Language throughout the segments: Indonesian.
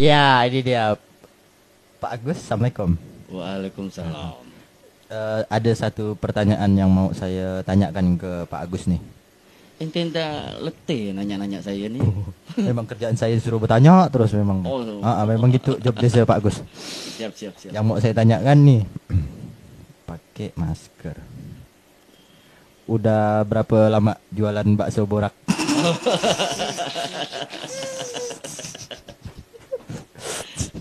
Ya, ini dia. Pak Agus, Assalamualaikum. Waalaikumsalam. Eh, ada satu pertanyaan yang mau saya tanyakan ke Pak Agus nih. Ente letih nanya-nanya saya nih. memang kerjaan saya disuruh bertanya terus memang. Oh. Ah, ah, memang gitu job desk saya Pak Agus. Siap siap siap. Yang mau saya tanyakan nih, pakai masker. Udah berapa lama jualan bakso borak?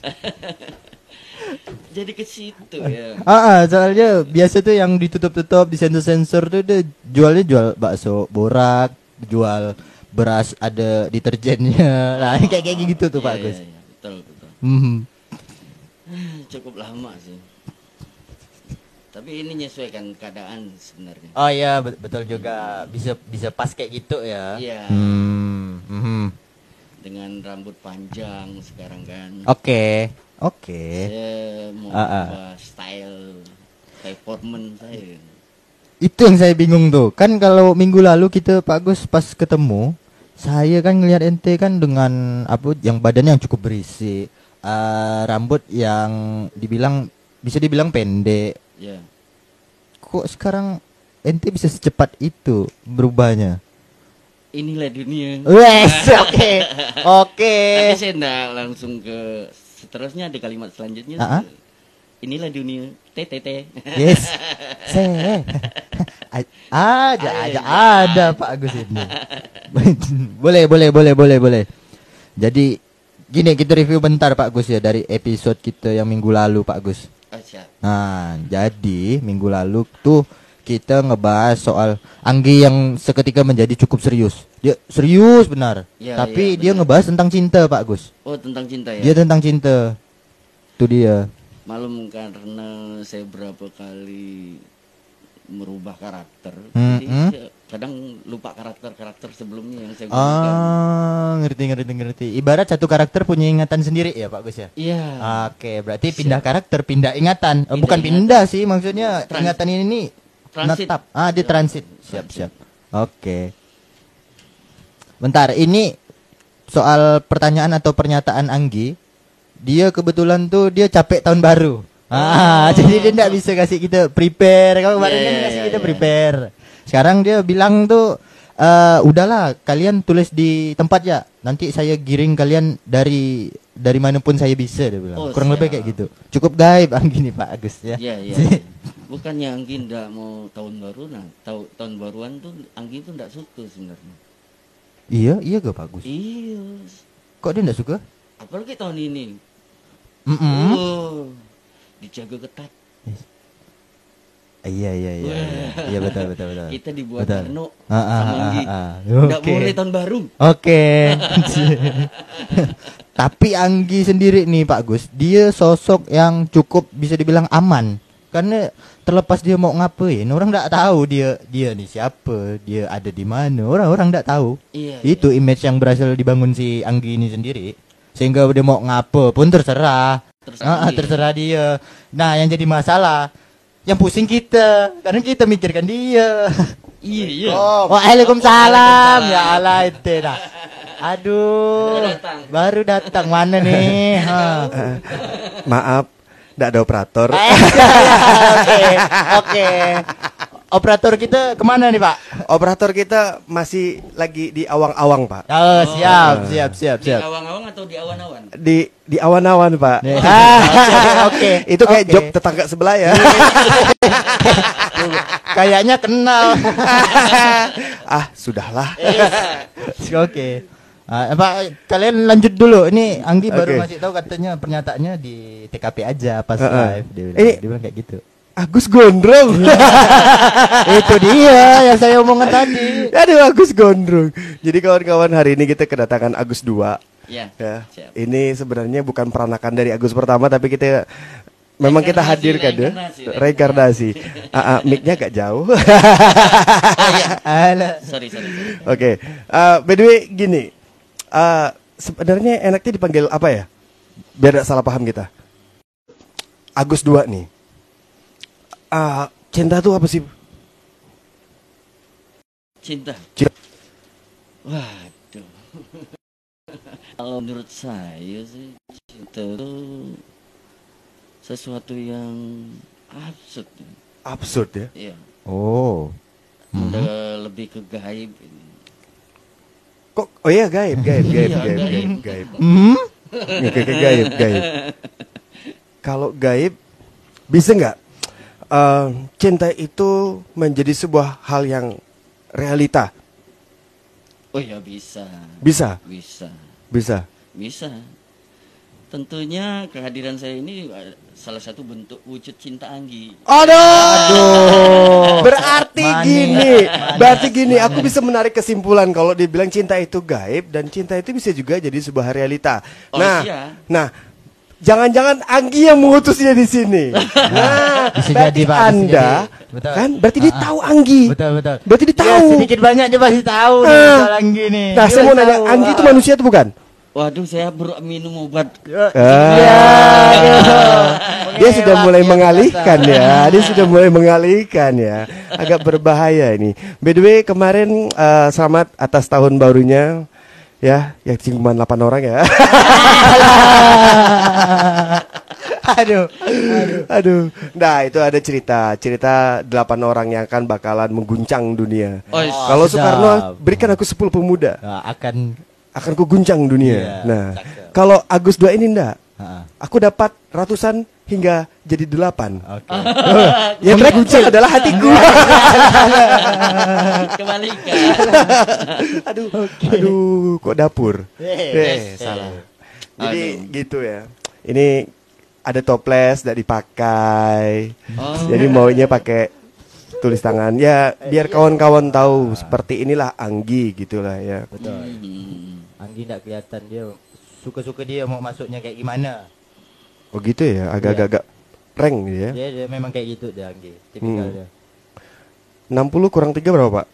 Jadi ke situ ya. Ah, ah, soalnya biasa tuh yang ditutup-tutup di sensor-sensor tuh dia jualnya jual bakso borak, jual beras ada deterjennya. Nah, kayak kayak gitu tuh Pak Iya, Agus. iya, iya. Betul betul. Mhm. Cukup lama sih. Tapi ini menyesuaikan keadaan sebenarnya. Oh iya bet- betul juga bisa bisa pas kayak gitu ya. Iya. Hmm. mhm. Dengan rambut panjang sekarang kan. Oke. Oke. Saya mau Ah, ah. ubah style performance saya. Itu yang saya bingung tuh. Kan kalau minggu lalu kita Pak Gus pas ketemu, saya kan ngelihat ente kan dengan apa yang badannya yang cukup berisi, eh, rambut yang dibilang bisa dibilang pendek. Ya. Kok sekarang ente bisa secepat itu berubahnya? Inilah dunia. Wes, oke. Oke. Tapi saya enggak langsung ke seterusnya ada kalimat selanjutnya. Ah, ah. Inilah dunia. TTT. Yes. Se. Ada aja ada Pak Agus ini. boleh boleh boleh boleh boleh. Jadi gini kita review bentar Pak Gus ya dari episode kita yang minggu lalu Pak Gus. Oh, siap. Nah, jadi minggu lalu tuh kita ngebahas soal Anggi yang seketika menjadi cukup serius. Dia serius benar. Ya, Tapi ya, dia benar. ngebahas tentang cinta Pak Gus. Oh, tentang cinta ya. Dia tentang cinta. Itu dia. Malum karena saya berapa kali merubah karakter. Hmm, Jadi hmm. kadang lupa karakter-karakter sebelumnya yang saya gunakan. Ah, ngerti ngerti ngerti. Ibarat satu karakter punya ingatan sendiri ya Pak Gus ya. Iya. Oke, berarti pindah karakter, pindah ingatan. Eh, Pindah bukan ingatan. pindah sih, maksudnya Trans- ingatan ini Transit. netap. Ah, dia transit. Siap, siap. Oke. Bentar, ini soal pertanyaan atau pernyataan Anggi. Dia kebetulan tuh dia capek tahun baru. Ah, jadi dia tidak bisa kasih kita prepare. Kalau kemarin Iya, kan iya, kasih iya, kita iya. prepare. Sekarang dia bilang tuh eh udahlah kalian tulis di tempat ya. Nanti saya giring kalian dari dari mana pun saya bisa dia bilang. Oh, Kurang lebih siap. kayak gitu. Cukup gaib Anggi nih Pak Agus ya. Iya, iya. Bukannya Anggi ndak mau tahun baru nah, tahu tahun baruan tuh Anggi tuh ndak suka sebenarnya. iya, iya gak Pak Agus? Iya. Kok dia enggak suka? Apalagi tahun ini. Mm-mm. Oh, dijaga ketat. Iya, iya, iya. Iya, Iya, betul, betul, betul. Kita dibuat Betul. Karno Ah, ah, sama ah, Anggi. ah, ah. Nggak boleh tahun baru. Oke. Tapi Anggi sendiri nih Pak Gus, dia sosok yang cukup bisa dibilang aman. Karena terlepas dia mau ngapain, orang nggak tahu dia dia nih siapa, dia ada di mana, orang-orang nggak tahu. Iya. Itu image yang berhasil dibangun si Anggi ini sendiri. Sehingga dia mau ngapa pun terserah. Terserah Ah, ah, dia. terserah dia. Nah, yang jadi masalah yang pusing kita, karena kita mikirkan dia. Iya, iya. Oh, Waalaikumsalam. Ya Allah itu dah. Aduh. Baru datang. Baru datang mana nih? Ha. Maaf, tidak ada operator. Eh, Oke. Oke. Operator kita ke mana nih Pak? Operator kita masih lagi di awang-awang, Pak. Oh, siap, siap, siap, Di siap. awang-awang atau di awan-awan? Di di awan-awan, Pak. Ah, Oke. Itu kayak oke. job tetangga sebelah ya. Kayaknya kenal. ah, sudahlah. Oke. Ah, Pak, kalian lanjut dulu. Ini Anggi baru Oke. ngasih tahu katanya pernyataannya di TKP aja pas Heeh. live. Dia bilang, Ini- dia bilang kayak gitu. Agus Gondrong. Itu dia yang saya omongin tadi. Aduh, Agus Gondrong. Jadi kawan-kawan hari ini kita kedatangan Agus 2 Iya. ya. Siap. Ini sebenarnya bukan peranakan dari Agus pertama tapi kita memang kita hadirkan ya. reinkarnasi, Reinkarnasi. Ah, ah, mic-nya agak jauh. Alah. Sorry, sorry. sorry. Oke, eh, by the way gini, eh, sebenarnya enaknya dipanggil apa ya? Biar tidak salah paham kita. Agus 2 nih. Ah, cinta tuh apa sih? Cinta. Cinta. Waduh. Kalau menurut saya sih cinta itu sesuatu yang absurd. ya. Absurd ya. Iya. Oh. Udah lebih ke gaib ini. Kok oh iya gaib, gaib, gaib, Iya, gaib, gaib. gaib, gaib. Hmm? Kayak kayak gaib, gaib. Kalau gaib bisa nggak eh, cinta itu menjadi sebuah hal yang realita? Oh ya bisa. Bisa, Bisa. bisa. Bisa. Tentunya kehadiran saya ini eh, salah satu bentuk wujud cinta Anggi. Aduh. Berarti Manis, gini, berarti gini, aku bisa menarik kesimpulan kalau dibilang cinta itu gaib dan cinta itu bisa juga jadi sebuah realita. Oh, nah, iya. nah, jangan-jangan Anggi yang mengutusnya di sini. Nah, Bisa berarti jadi, Pak, bisa Anda, jadi. Betul. kan? Berarti dia Ah, ah. tahu Anggi. Betul betul. Berarti dia Ya, tahu. sedikit banyak dia pasti tahu nih Ah. soal Anggi nih. Nah, Dia saya mau nanya, tahu. Anggi itu manusia atau bukan? Waduh, saya baru minum obat. Ya, Ah. ya. Dia sudah mulai ya, mengalihkan ternyata. ya. Dia sudah mulai mengalihkan ya. Agak berbahaya ini. By the way, kemarin eh, selamat atas tahun barunya. Ya, yang cuma 8 orang ya. Aduh. Aduh. Nah, itu ada cerita. Cerita 8 orang yang akan bakalan mengguncang dunia. Oh, Kalau. Soekarno berikan aku 10 pemuda, Nah, akan akan ku guncang dunia. Iya, nah, kalau Agus dua ini enggak. Ah, Aku dapat ratusan hingga jadi delapan. Oke. Yang terguncang adalah hatiku. Kebalikan. aduh, aduh, kok dapur? Eh, Eh, salah. Jadi Aduh. gitu ya. Ini ada toples tidak dipakai. Oh. Jadi maunya pakai tulis tangan. Ya, biar kawan-kawan tahu seperti inilah Anggi gitulah ya. Betul. Hmm. Anggi enggak kelihatan dia suka-suka dia mau masuknya kayak gimana. Oh gitu ya, agak-agak rank gitu ya. Dia, dia memang kayak gitu dia Anggi. Tipikal Hmm. dia. 60 kurang 3 berapa, Pak?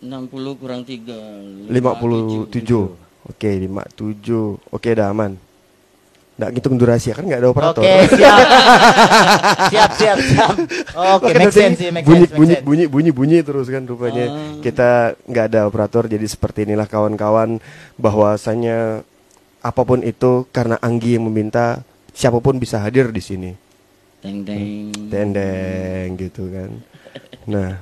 60 kurang 3 57. Oke, 57. Oke, dah aman. Nggak ngitung durasi ya, kan nggak ada operator. Oke, siap. siap, siap, siap. Oke, Makanya make sense sih, make bunyi, sense, make bunyi, bunyi, bunyi, bunyi terus kan rupanya Ah. kita nggak ada operator jadi seperti inilah kawan-kawan bahwasanya apa pun itu karena Anggi yang meminta siapa pun bisa hadir di sini Deng deng. gitu kan nah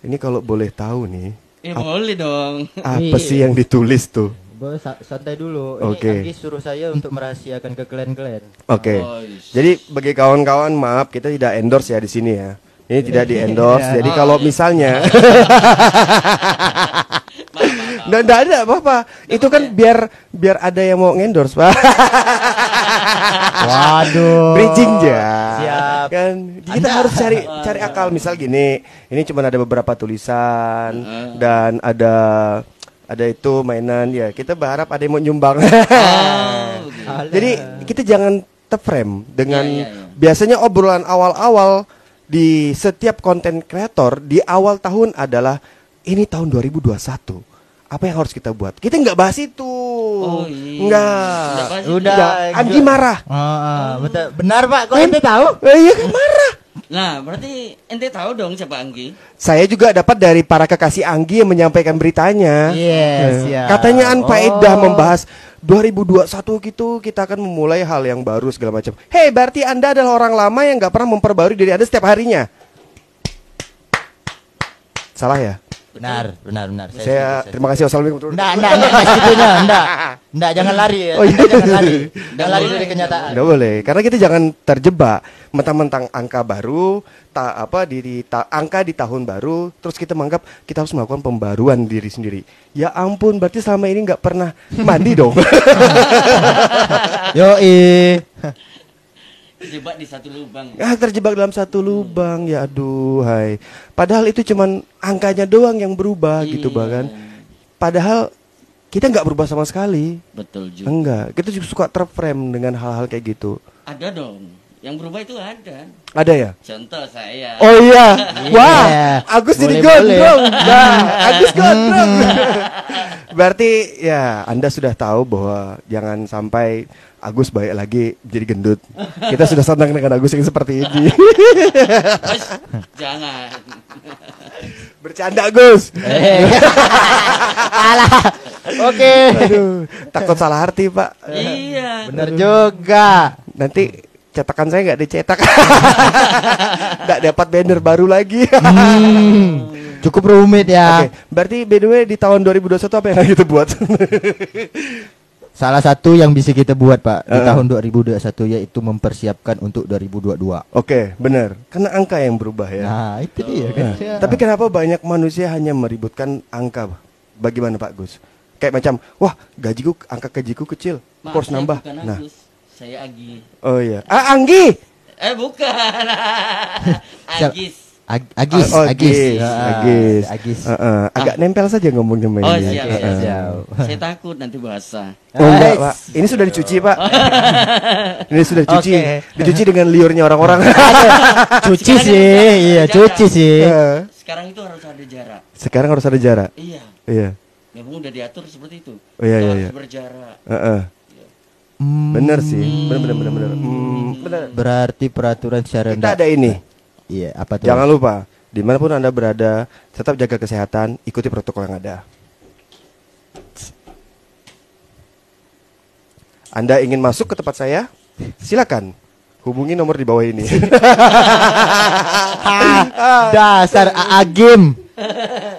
ini kalau boleh tahu nih Eh boleh dong. apa sih yang ditulis tuh Bos, sa- santai dulu. Oke. Anggi suruh saya untuk merahasiakan ke kalian-kalian. oke Oh, is- jadi bagi kawan-kawan maaf kita tidak endorse ya di sini ya ini tidak di endorse Iya. jadi Oh, kalau iya. misalnya. Nggak, nggak ada apa-apa. Itu kan biar biar ada yang mau ngendorse, Pak. Waduh. Bridging ya. Siap. Kan kita Anda- harus cari cari akal. Misal gini, ini cuma ada beberapa tulisan Heeh. dan ada ada itu mainan ya. Kita berharap ada yang mau nyumbang. Oh, gitu. Jadi kita jangan terframe dengan Iya, iya, iya. biasanya obrolan awal-awal di setiap konten kreator di awal tahun adalah ini tahun 2021. Apa yang harus kita buat? Kita nggak bahas itu. Oh, iya. Enggak. Nggak. Udah. Nggak. Anggi marah. Ah, ah, betul. Benar, Pak. Kok ente tahu? Eh, iya kan marah. Nah, berarti ente tahu dong siapa Anggi? Saya juga dapat dari para kekasih Anggi yang menyampaikan beritanya. Yes, ya. Katanya An Oh. membahas 2021 gitu kita akan memulai hal yang baru segala macam. Hei, berarti Anda adalah orang lama yang nggak pernah memperbarui diri Anda setiap harinya. Salah ya? Benar, benar, benar. Saya setuju, saya terima kasih wassalamualaikum. Enggak, enggak, enggak, enggak segitunya, enggak. Enggak, jangan lari ya. Oh, iya. Jangan lari. Jangan lari dari kenyataan. Nggak boleh, karena kita jangan terjebak mentang-mentang angka baru, ta, apa di, di ta- angka di tahun baru, terus kita menganggap kita harus melakukan pembaruan diri sendiri. Ya ampun, berarti selama ini nggak pernah mandi dong. Yoi. Terjebak di satu lubang. ah, terjebak dalam satu lubang, ya aduh, hai. Padahal itu cuman angkanya doang yang berubah gitu Iya. bahkan. Padahal kita nggak berubah sama sekali. Betul juga. Enggak, kita juga suka terframe dengan hal-hal kayak gitu. Ada dong. Yang berubah itu ada. Ada ya? Contoh saya. Oh iya. Wah, Iya. Agus jadi Boleh, gondrong. Nah, Agus gondrong. Berarti ya Anda sudah tahu bahwa jangan sampai Agus baik lagi jadi gendut. Kita sudah senang dengan Agus yang seperti ini. Mas, jangan. Bercanda Gus. Eh. Alah. Oke. Aduh, takut salah arti Pak. Iya. Bener juga. Nanti cetakan saya nggak dicetak. Nggak dapat banner baru lagi. Hmm, cukup rumit Oke, ya. berarti by the way di tahun 2021 apa yang kita buat? Salah satu yang bisa kita buat, Pak, di Eh. tahun 2021 yaitu mempersiapkan untuk 2022. Oke, benar. Karena angka yang berubah ya. Nah, itu dia kan. Nah, Tapi kenapa banyak manusia hanya meributkan angka? Bagaimana Pak Gus? Kayak macam, wah gajiku angka gajiku kecil, Maaf, harus saya nambah. bukan Nah, Agus. Saya Agi. oh iya. Ah Anggi. Eh bukan. Agis. Ag- Agis, Oh, Agis, Agis. Ah, Agis. Agis. Heeh, agak nempel saja ngomongnya sama Oh siap, siap. siap. Saya takut nanti basah. Oh enggak. Pak. Ini sudah dicuci, Pak. ini sudah dicuci. Oke. Dicuci dengan liurnya orang-orang. Cuci Sekarang sih, iya, cuci sih. Sekarang itu harus ada jarak. Sekarang harus ada jarak. Iya. Iya. Memang udah diatur seperti itu. Oh, iya, iya, harus iya. berjarak. Heeh. Hmm, Bener sih. Bener bener bener bener. Hmm, bener. Berarti peraturan secara Kita ada ini. Iya, apa tuh? Jangan lupa, di mana pun anda berada, tetap jaga kesehatan, ikuti protokol yang ada. Anda ingin masuk ke tempat saya? Silakan hubungi nomor di bawah ini. Dasar Agim.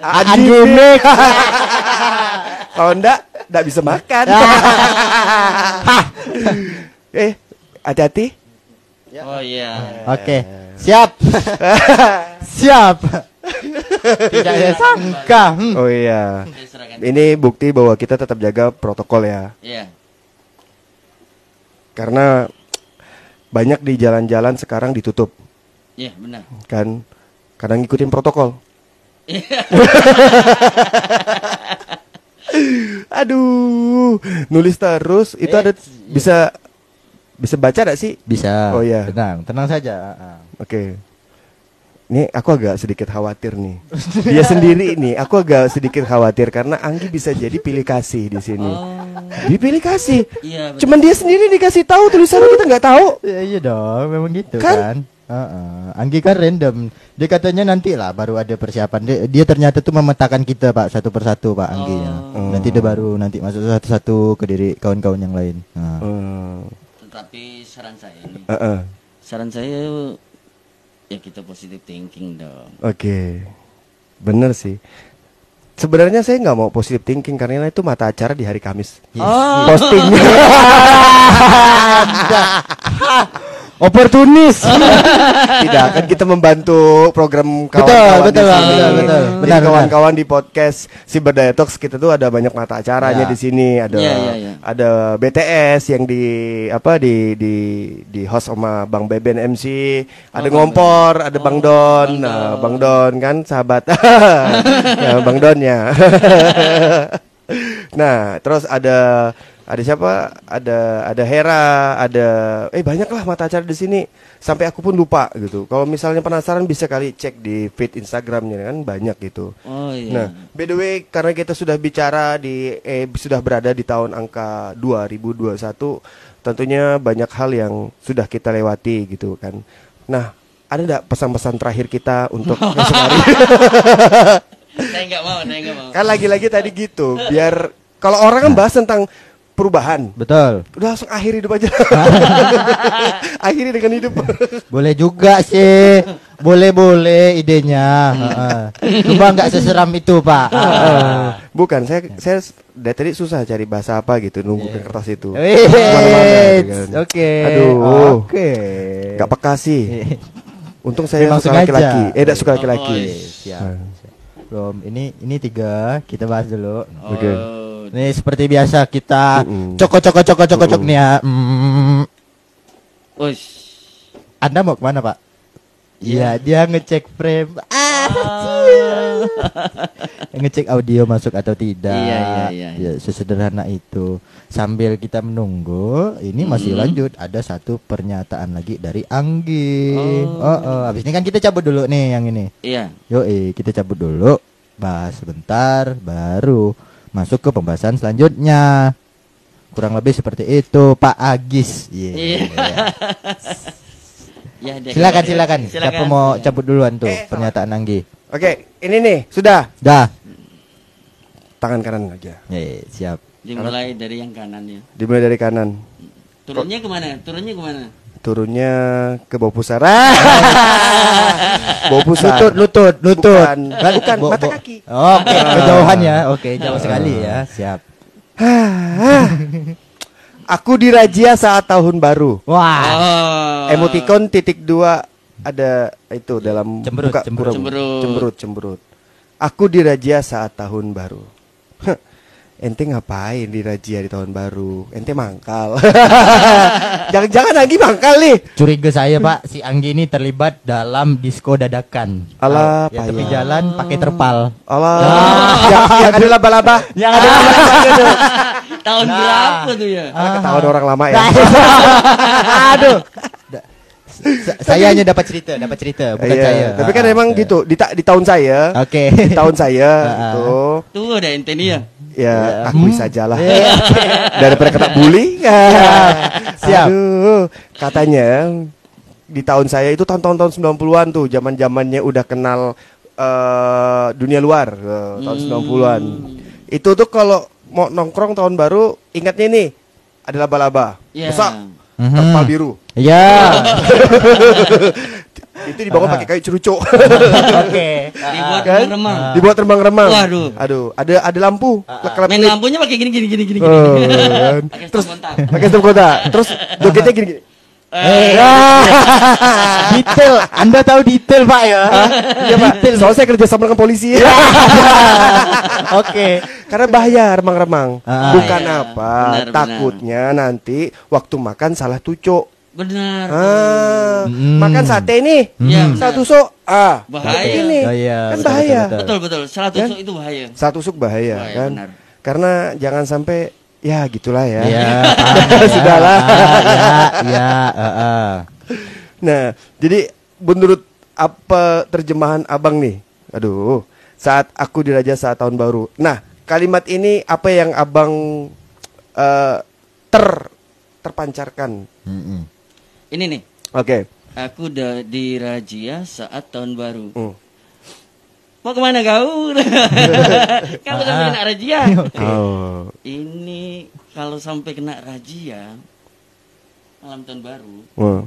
Agim. Agimik. Kalau enggak, enggak bisa makan. eh, hati-hati. Oh iya. Oke, siap. siap. Tidak saya sangka. Hmm. Oh iya. Ini bukti bahwa kita tetap jaga protokol ya. Iya. Karena banyak di jalan-jalan sekarang ditutup Iya, benar. kan. Kadang ngikutin protokol. Iya. Aduh, nulis terus itu Eh, ada bisa bisa baca gak sih? Bisa. Oh, iya. Tenang, tenang saja. Ah, ah. Oke. Ini aku agak sedikit khawatir nih. Dia sendiri nih, aku agak sedikit khawatir karena Anggi bisa jadi pilih kasih di sini. Oh. Dia pilih kasih. Iya. Cuman dia sendiri dikasih tahu tulisannya kita nggak tahu. Ya, iya dong, memang gitu Kan? kan. Heeh. Anggi kan random. Dia katanya nanti lah baru ada persiapan. Dia, dia ternyata tuh memetakan kita pak satu persatu pak Angginya. Oh. Nanti dia baru nanti masuk satu-satu ke diri kawan-kawan yang lain. Nah. Hmm, Tetapi saran saya ini, eh-eh. saran saya ya kita positive thinking dong. Oke, bener sih. Sebenarnya saya nggak mau positive thinking karena itu mata acara di hari Kamis. Oh. Posting. Oportunis. Tidak, kan kita membantu program kawan-kawan Betul, betul, di sini. betul, betul. Jadi kawan-kawan di podcast Cyber Talks kita tuh ada banyak mata acaranya Ya. di sini. Ada iya, iya. ada BTS yang di apa di di di host sama Bang Beben MC, ada Ngompor, ada Oh, Bang Don. Bang Nah, Don. Bang Don kan sahabat. ya, Bang Donnya. nah, terus ada ada siapa? Ada ada Hera, ada eh banyak lah mata acara di sini. Sampai aku pun lupa gitu. Kalau misalnya penasaran bisa kali cek di feed Instagramnya kan banyak gitu. Oh iya. Nah, by the way karena kita sudah bicara di eh sudah berada di tahun angka 2021, tentunya banyak hal yang sudah kita lewati gitu kan. Nah, ada nggak pesan-pesan terakhir kita untuk esok hari? saya nggak mau, saya nggak mau. kan lagi-lagi tadi gitu, biar kalau orang kan bahas tentang perubahan, Betul. udah langsung akhir hidup aja. Akhiri dengan hidup. Boleh juga sih. Boleh boleh idenya. Heeh. Cuma nggak seseram itu pak. Eh, Bukan, saya saya dari tadi susah cari bahasa apa gitu nunggu ke kertas itu. Gitu kan. Oke. Aduh. Oke. Gak peka sih. Untung saya Memang suka laki-laki. Eh, tidak suka Oh, laki-laki. iya. Siap. Belum. Ini ini tiga. Kita bahas dulu. Oh, Oke. Nih seperti biasa kita Mm-mm. coko coko coko coko cok Mm-mm. nih ya. Mm, Uish. Anda mau ke mana pak? Iya dia ngecek frame. Ah, ngecek audio masuk atau tidak. Iya, iya, iya, iya. Ya, sesederhana itu. Sambil kita menunggu, ini masih Hmm. lanjut. Ada satu pernyataan lagi dari Anggi. Oh. Oh, oh. Abis ini kan kita cabut dulu nih yang ini. Iya. Yo, kita cabut dulu. Bahas sebentar, baru masuk ke pembahasan selanjutnya. Kurang lebih seperti itu, Pak Agis. Iya. Iya. Ya, dia Silakan, keluar. silakan. Siapa mau cabut duluan tuh Eh, pernyataan Anggi? Oke, ini nih sudah Dah. tangan kanan aja. Eh, siap. Dimulai dari yang kanan ya. Dimulai dari kanan. Turunnya ke mana? Turunnya ke mana? Turunnya ke bawah pusar. Ah. bawah pusar. Lutut, lutut, lutut. Bukan, bukan Bo- mata bo- kaki. Oke, kejauhan ya. Oke, jauh sekali ya. Siap. Aku dirajia saat tahun baru. Wah. Oh. Emoticon titik dua ada itu dalam Cemberut, buka cemberut. Cemberut. cemberut, cemberut. Aku dirajia saat tahun baru. Ente ngapain dirajia di tahun baru? Ente mangkal. Jangan-jangan lagi mangkal nih. Curiga saya Pak, si Anggi ini terlibat dalam disko dadakan. Alah, ya, tepi jalan pakai terpal. Allah, yang, yang ada laba-laba. Yang ada Tahun Nah. berapa tuh ya? Ah, ketahuan orang lama ya. Aduh. Da- sa- saya hanya dapat cerita, dapat cerita, bukan Iya, saya. Tapi kan Ah, emang ah. gitu di, ta- di tahun saya, Oke. di tahun saya Ah, ah. itu Tuh ada ente nih ya. Ya Ya. akui Hmm. sajalah Iya. daripada kena bully. Siap. Aduh, katanya di tahun saya itu tahun-tahun tahun 90-an tuh, zaman-zamannya udah kenal eh, dunia luar eh, tahun 90-an. Itu tuh kalau mau nongkrong tahun baru ingatnya nih ada laba-laba. Iya. Besar, Mhm. terpal biru. Iya. Itu dibawa pakai kayu cerucuk. Oke. Dibuat Kan? remang. Dibuat remang-remang. Waduh. Aduh, ada ada lampu. Kelap Main lampunya pakai gini gini gini gini. gini. Oh, kan. Pakai Terus stop kontak. pakai stop kota. Terus jogetnya gini-gini. Eh, detail. Anda tahu detail, Pak ya? Iya pak. Soalnya saya kerja sama dengan polisi. Oke. Karena bahaya remang-remang. Ah. Bukan Bahaya. apa. Benar, benar. takutnya nanti waktu makan salah tucuk. Benar. Ah, Hmm. makan sate nih. Iya, Salah benar. tusuk. Ah, Bahaya. Ini. Iya, kan betul, bahaya. betul, Betul betul. Salah tusuk itu bahaya. Salah tusuk bahaya, Bahaya, kan. benar. Karena jangan sampai ya gitulah ya. Iya. Sudahlah. Iya, iya, heeh. Nah, jadi menurut apa terjemahan abang nih? Aduh, saat aku diraja saat tahun baru. Nah, kalimat ini apa yang abang eh, ter terpancarkan? Mm-mm. Ini nih. Oke. Aku udah di Rajia saat tahun baru. Hmm. Mau ke mana kau? Kamu sampai kena Rajia. Oh, Ini kalau sampai kena Rajia malam tahun baru, wah.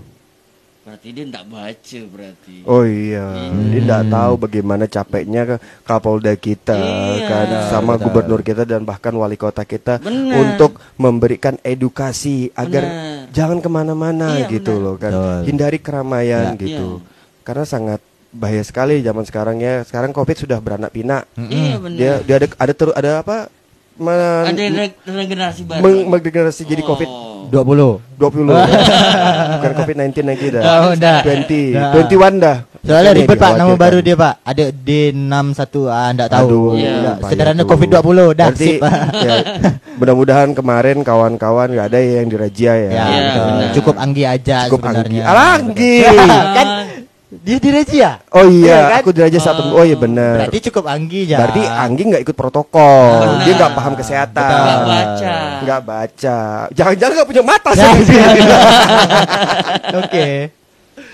berarti dia tidak baca berarti. oh iya. Dia tidak tahu bagaimana capeknya Kapolda kita Iya. kan sama Benar. gubernur kita dan bahkan wali kota kita Benar. untuk memberikan edukasi agar Benar. jangan ke mana-mana Iya, gitu benar. loh kan Betul. hindari keramaian Ya. gitu Iya. karena sangat bahaya sekali zaman sekarang ya sekarang covid sudah beranak pinak Iya benar. dia dia ada ada ter, ada apa men, Ada re- regenerasi baru. meng, mengdegenerasi jadi Oh. covid 20. 20 bukan covid 19 lagi dah Oh, dah. 20 Dah. 21 dah Soalnya ribet Pak nama baru dia Pak. Ada D61 ah enggak tahu. Aduh, Iya. Ya, Sederhana tuh. Covid 20 dah Berarti, sip. ya, mudah-mudahan kemarin kawan-kawan nggak ada yang dirajia ya. Ya, benar. cukup Anggi aja Cukup sebenarnya. Anggi. Alah, Anggi. kan dia dirajia. Oh Iya iya, kan? aku dirajia satu. Oh iya benar. Berarti cukup Anggi aja. Berarti Anggi nggak ikut protokol. Benar. Dia nggak paham kesehatan. Nggak baca. Nggak baca. Jangan-jangan nggak punya mata Ya, sih. Oke.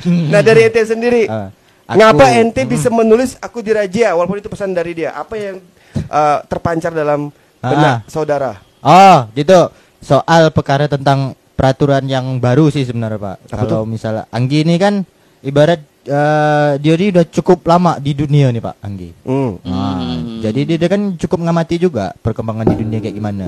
nah dari ente sendiri, Ah, aku- ngapa ente bisa menulis aku dirajia walaupun itu pesan dari dia? Apa yang eh, terpancar dalam benak Ah. saudara? Oh, gitu. Soal perkara tentang peraturan yang baru sih sebenarnya Pak. Kalau misalnya Anggi ini kan ibarat eh, dia ini udah cukup lama di dunia nih Pak Anggi. Hmm. Nah, Jadi dia, dia kan cukup mengamati juga perkembangan di dunia kayak gimana.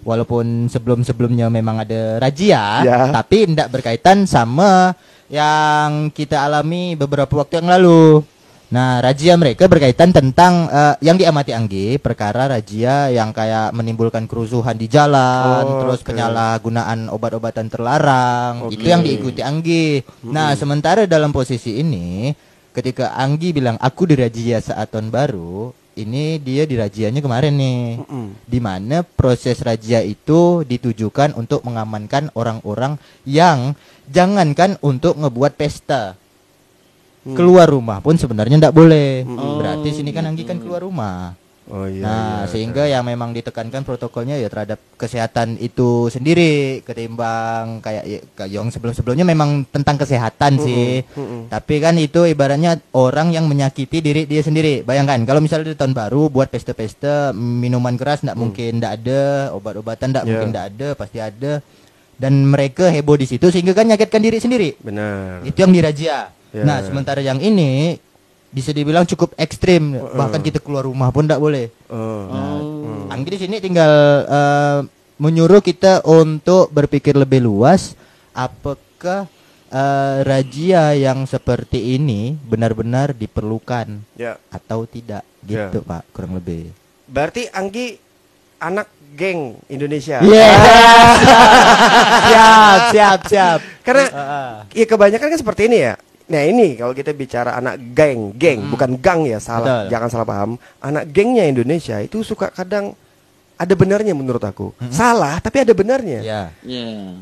Walaupun sebelum-sebelumnya memang ada razia, Ya. tapi tidak berkaitan sama yang kita alami beberapa waktu yang lalu. Nah, razia mereka berkaitan tentang eh, yang diamati Anggi, perkara razia yang kayak menimbulkan kerusuhan di jalan, Oh, terus oke. penyalahgunaan obat-obatan terlarang. Itu yang diikuti Anggi. Nah, sementara dalam posisi ini ketika Anggi bilang aku dirazia saat tahun baru, ini dia dirajianya kemarin nih. Di mana proses razia itu ditujukan untuk mengamankan orang-orang yang jangankan untuk ngebuat pesta. Keluar rumah pun sebenarnya tidak boleh. Berarti sini kan Anggi kan keluar rumah. Oh iya. nah, iya. sehingga yang memang ditekankan protokolnya ya terhadap kesehatan itu sendiri ketimbang kayak ya, yang sebelum-sebelumnya memang tentang kesehatan sih. mm-mm. Tapi kan itu ibaratnya orang yang menyakiti diri dia sendiri. Bayangkan kalau misalnya di tahun baru buat pesta-pesta minuman keras ndak mungkin ndak ada, obat-obatan ndak Mm. Ya. mungkin ndak ada, pasti ada. Dan mereka heboh di situ sehingga kan nyakitkan diri sendiri. Benar. Itu yang dirazia. Ya. Nah, sementara yang ini bisa dibilang cukup ekstrim. Bahkan kita keluar rumah pun tidak boleh. Oh. Oh. Anggi di sini tinggal eh, menyuruh kita untuk berpikir lebih luas. Apakah eh, razia yang seperti ini benar-benar diperlukan Ya. atau tidak? Ya. Gitu, Pak, kurang lebih. Berarti Anggi anak geng Indonesia. Iya. siap, siap, siap. Karena Heeh. ya kebanyakan kan seperti ini ya. Nah ini kalau kita bicara anak geng, geng bukan gang ya salah, Betul. jangan salah paham. Anak gengnya Indonesia itu suka kadang ada benarnya menurut aku. Salah tapi ada benarnya. Ya. Ya.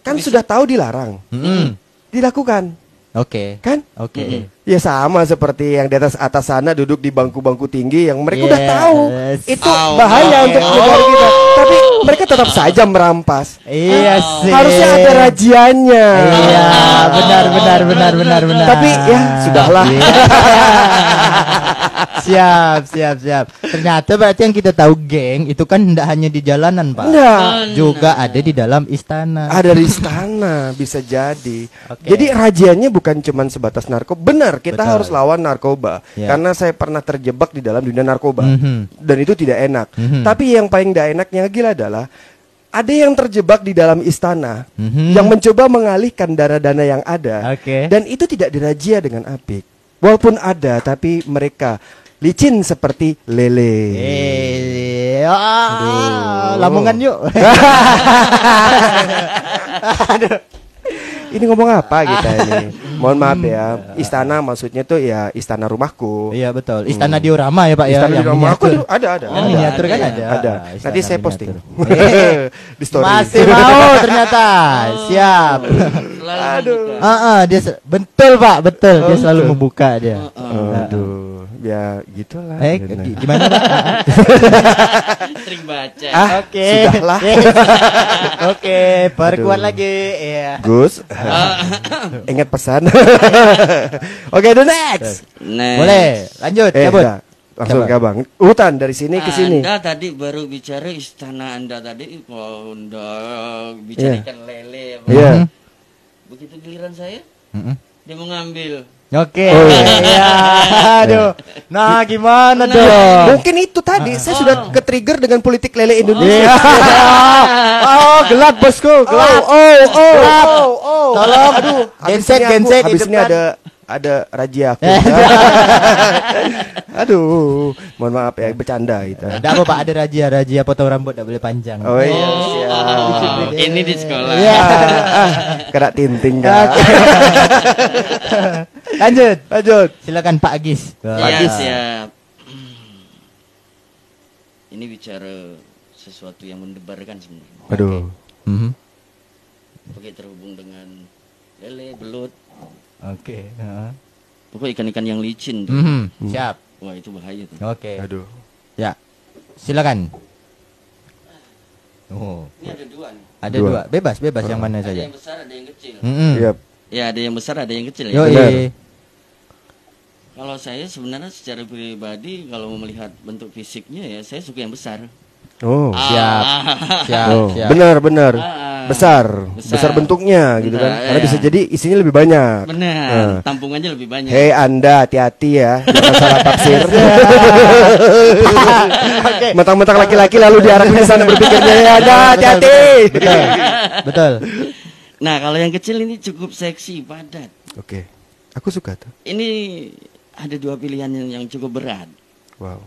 Kan sudah tahu dilarang, Mm-mm. dilakukan, Oke. kan? Oke. Ya sama seperti yang di atas atas sana duduk di bangku-bangku tinggi yang mereka udah Yes. tahu itu Oh, bahaya oke. untuk negara kita. Tapi mereka tetap saja merampas. Iya sih. Harusnya ada rajiannya. Iya, benar benar benar benar benar. Tapi ya sudahlah. Iya. siap, siap, siap. Ternyata berarti yang kita tahu geng itu kan tidak hanya di jalanan, Pak. Enggak. Juga ada di dalam istana. Ada di istana bisa jadi. Oke. Jadi rajiannya bukan cuma sebatas narkoba. Benar, kita Betul. harus lawan narkoba. Ya. Karena saya pernah terjebak di dalam dunia narkoba. Mhm. Dan itu tidak enak. Mhm. Tapi yang paling tidak enaknya lagi adalah ada yang terjebak di dalam istana Mhm. yang mencoba mengalihkan dana-dana yang ada. Oke. Dan itu tidak dirajia dengan apik. Walaupun ada, tapi mereka licin seperti lele. Ah, Lamongan yuk. Ini ngomong apa kita ini? Mohon maaf ya. Istana maksudnya tuh ya istana rumahku. Iya betul. Istana diorama ya Pak ya. Istana yang di rumahku miniatur. tuh ada ada. Yang ada. miniatur kan ada. ada. Ada. Ah, Nanti saya posting. di story. Masih mau ternyata. Siap. Selalu Aduh. Ah, ah, dia betul Pak, betul. Oh, dia selalu betul. membuka dia. Aduh, ya gitulah. Eh, Gitu. gimana Pak? Sering baca. Ah, Oke. sudahlah. Oke, perkuat lagi. Iya. Gus, ingat pesan. Oke, the next. Nah, Boleh, lanjut, Eh, cabut. enggak. langsung ke abang. Hutan dari sini ke sini. Anda tadi baru bicara istana Anda tadi kalau Anda bicara Iya. ikan lele. Iya. Mhm. Begitu giliran saya, Mhm. dia mau ngambil. Oke. Oh, iya. Iya. Aduh. Nah, gimana dong? Mungkin itu tadi saya sudah ke trigger dengan politik lele Iya. Indonesia. oh, gelap bosku, gelap. Oh, oh, oh, Gelap. oh, oh. Tolong, aduh, genset, genset Habis ini depan. ada ada raja aku. Aduh, mohon maaf ya, bercanda itu. Tidak apa Pak, ada raja, raja potong rambut tidak boleh panjang. Oh iya, Oh, siap. ini di sekolah. Iya. Ah, kena tinting kan. Lanjut. Lanjut. Silakan Pak Agis. Iya, siap. Ini bicara sesuatu yang mendebarkan sebenarnya. Aduh. Mhm. Oke, terhubung dengan lele, belut, Oke. heeh. pokok ikan-ikan yang licin tuh. Mhm. Siap. Wah, itu bahaya tuh. Oke. Aduh. Ya. Silakan. Oh, Ini ada dua nih. ada Dua. dua. Bebas, bebas yang mana Ada saja. yang besar, ada yang kecil. Mhm. Iya. Ya, ada yang besar, ada yang kecil ya. Yo, Benar. Kalau saya sebenarnya secara pribadi kalau mau melihat bentuk fisiknya ya saya suka yang besar. Oh. Siap. Ah. Siap, Oh, siap. benar benar. Ah. Besar. Besar. besar, bentuknya gitu kan. Karena iya. bisa jadi isinya lebih banyak. Benar, Ah. tampungannya lebih banyak. Hei Anda hati-hati ya, jangan salah tafsir. Mentang-mentang laki-laki lalu diarahkan ke sana berpikirnya ya Anda hati-hati. Betul. Betul. Nah, kalau yang kecil ini cukup seksi, padat. Oke, aku suka tuh. Ini ada dua pilihan yang, yang cukup berat. Wow.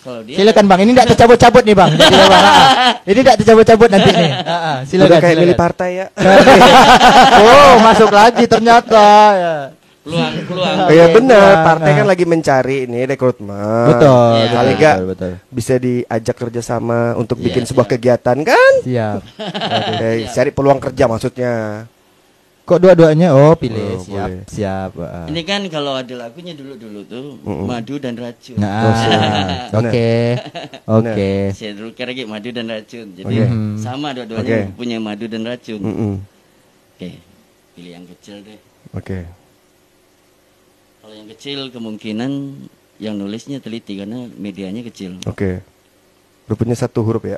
Kalau dia Silakan Bang, ini tidak tercabut-cabut nih Bang. Jadi, Bang, ah. Ini tidak tercabut-cabut nanti nih. Ah, ah. Silakan. Udah kayak silakan. milih partai ya. oh, masuk lagi ternyata. Ya. Peluang peluang ya Oke, benar, Bang. partai kan Ah. lagi mencari ini rekrutmen. Betul. Iya. betul, Kali nggak betul, betul. bisa diajak kerjasama untuk bikin Iya, sebuah iya. kegiatan kan? Siap. Eh, cari peluang kerja maksudnya. Kok dua-duanya? Oh, pilih. Oh, siap, boleh. siap. ah. Ini kan kalau ada lagunya dulu-dulu tuh madu dan racun. Nah, Oh, siap. oke. Oke. Saya dulu kira kayak madu dan racun. Jadi Oke. sama dua-duanya Oke. punya madu dan racun. Mm-mm. Oke, pilih yang kecil deh. Oke. Kalau yang kecil kemungkinan yang nulisnya teliti karena medianya kecil. Oke. Rupanya satu huruf ya.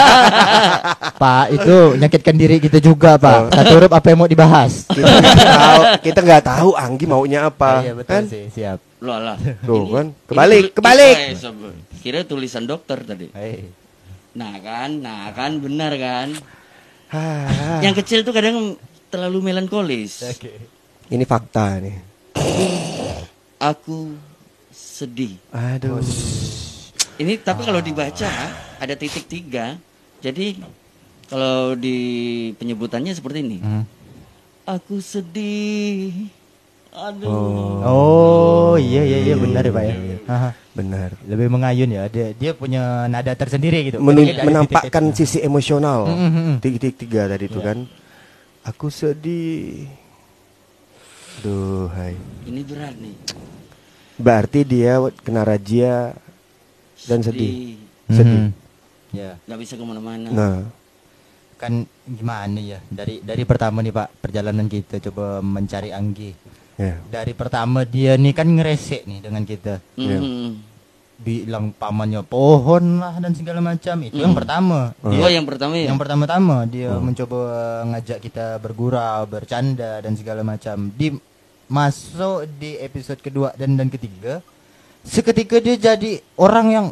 Pak, itu nyakitkan diri kita juga, Oh. Pak. Satu huruf apa yang mau dibahas? kita nggak tahu, tahu Anggi maunya apa. Iya, betul kan? sih, siap. Loh lah. Tuh Ini- kan, ini kebalik, tuli- kebalik. eh, sob- Kira tulisan dokter tadi. Hei. Nah kan, nah kan benar kan. Ah, Yang kecil tuh kadang terlalu melankolis. ini fakta nih. Aku sedih. Aduh. Ini tapi kalau dibaca ada titik tiga. Jadi kalau di penyebutannya seperti ini. Hmm. Aku sedih. Aduh. Oh, iya iya iya benar ya, Pak ya. Haha. Benar. Lebih mengayun ya. Dia dia punya nada tersendiri gitu. Menun- ada menampakkan titik-titik. sisi emosional. Mm, mm, mm. Titik tiga tadi itu Iya. kan. Aku sedih. Duh, hai. Ini berat nih. Berarti dia kena razia dan sedih. Sedih. Mhm. Ya. Gak bisa ke mana-mana. Nah, Kan gimana ya? Dari dari pertama nih, Pak, perjalanan kita coba mencari Anggi. ya. Dari pertama dia nih kan ngeresek nih dengan kita. Iya. Mhm. Bilang pamannya pohon lah dan segala macam. Itu yang pertama. Dia- Oh yang pertama ya. Yang pertama-tama dia mencoba ngajak kita bergurau, bercanda dan segala macam. Di masuk di episode kedua dan dan ketiga, seketika dia jadi orang yang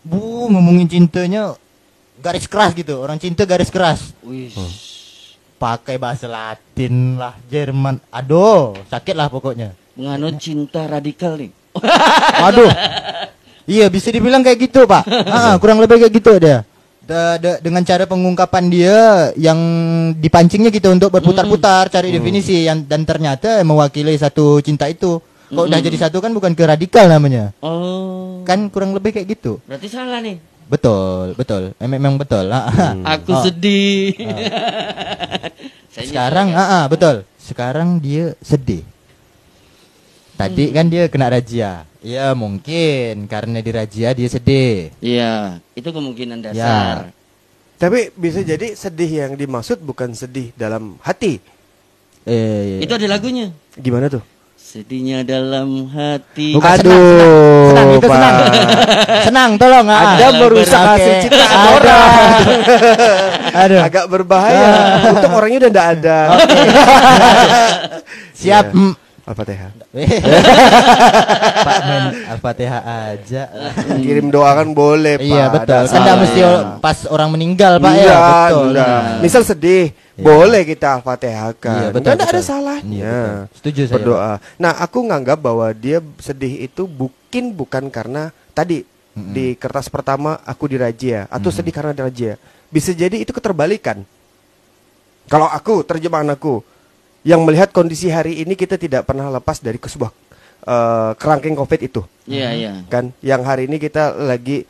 bu ngomongin cintanya garis keras gitu. Orang cinta garis keras. Wih. Pakai bahasa Latin lah, Jerman. Aduh, sakit lah pokoknya. Menganut cinta radikal nih. Aduh. Iya, bisa dibilang kayak gitu, Pak. Ah, kurang lebih kayak gitu dia. Da- da- dengan cara pengungkapan dia yang dipancingnya gitu untuk berputar-putar cari definisi yang dan ternyata mewakili satu cinta itu. Kok udah jadi satu kan bukan ke radikal namanya. Oh. Kan kurang lebih kayak gitu. Berarti salah nih. Betul, betul. Eh, memang betul. Ah, ah. Aku Oh. sedih. Saya Sekarang, nyesel, ah, ah, betul. Sekarang dia sedih. Tadi kan dia kena razia. Ya mungkin karena dirazia dia sedih. Iya, itu kemungkinan Ya. dasar. Tapi bisa jadi sedih yang dimaksud bukan sedih dalam hati. Eh, Itu ada lagunya. Gimana tuh? Sedihnya dalam hati. Bukan, Aduh, senang, senang, itu Pak. senang. senang, tolong. ah. Anda merusak Oke. hasil Aduh. orang. Aduh. Agak berbahaya. Untung orangnya udah enggak ada. Siap. Iya. Mm. Al-Fatihah. Pak main Al-Fatihah aja. Kirim doa kan boleh, Pak. Iya betul. Ada Kan nggak salah. mesti pas orang meninggal Pak Iya, ya. Betul. enggak. Nah. Misal sedih, Iya. boleh kita Al-Fatihahkan. Iya, betul, Enggak ada betul. salahnya. Iya, betul. Setuju saya, Berdoa. Nah, aku nganggap bahwa dia sedih itu mungkin bukan karena tadi di kertas pertama aku dirajia atau sedih karena dirajia. Bisa jadi itu keterbalikan. Kalau aku terjemahan aku yang melihat kondisi hari ini kita tidak pernah lepas dari ke sebuah eh, kerangkeng Covid itu. Iya, iya. kan? Yang hari ini kita lagi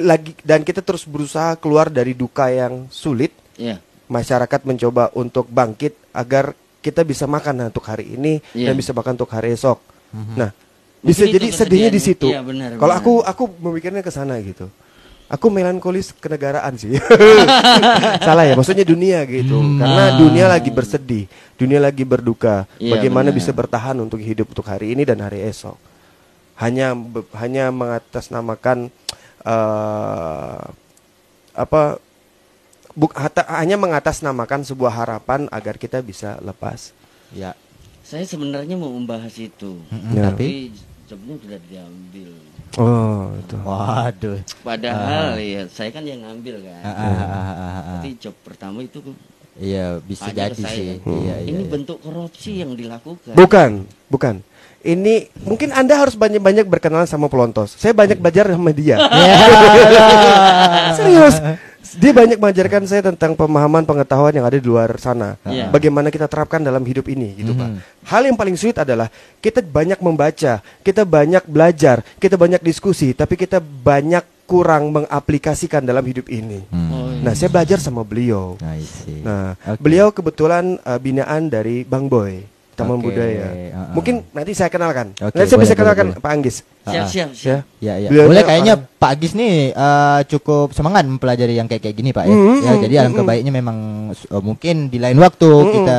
lagi dan kita terus berusaha keluar dari duka yang sulit. Iya. masyarakat mencoba untuk bangkit agar kita bisa makan untuk hari ini Iya. dan bisa makan untuk hari esok. Nah Mungkin bisa itu jadi sedihnya di situ. Iya, benar, kalau aku aku memikirnya ke sana gitu aku melankolis kenegaraan sih salah ya maksudnya dunia gitu karena dunia lagi bersedih dunia lagi berduka Iya, bagaimana benar. bisa bertahan untuk hidup untuk hari ini dan hari esok hanya be- hanya mengatasnamakan eh apa buk, hata- hanya mengatasnamakan sebuah harapan agar kita bisa lepas Ya. Saya sebenarnya mau membahas itu. Ya. Tapi Tapi jobnya sudah diambil. oh itu waduh. Padahal ya saya kan yang ngambil kan. Ah, ah, ah, ah, ah, ah. Tapi job pertama itu Iya, bisa jadi saya. sih. Iya, iya. Ini iya. bentuk korupsi yang dilakukan. bukan bukan ini mungkin anda harus banyak-banyak berkenalan sama pelontos saya banyak belajar sama dia serius dia banyak mengajarkan saya tentang pemahaman pengetahuan yang ada di luar sana Iya. bagaimana kita terapkan dalam hidup ini gitu pak hal yang paling sulit adalah kita banyak membaca kita banyak belajar kita banyak diskusi tapi kita banyak kurang mengaplikasikan dalam hidup ini. Hmm. Oh, iya. Nah, saya belajar sama beliau. I see. Nah, Oke. beliau kebetulan uh, binaan dari Bang Boy, Taman Oke, Budaya. uh-uh. Mungkin nanti saya kenalkan. Oke, nanti saya boleh, bisa boleh, kenalkan boleh. Pak Anggis. siap, Ah, ah. siap, Ya. siap. Ya, ya. Beliau- Boleh kayaknya orang- Pak Agis nih eh, cukup semangat mempelajari yang kayak kayak gini Pak ya. Mm, ya jadi mm, alangkah mm. baiknya memang eh, mungkin di lain waktu Mm, kita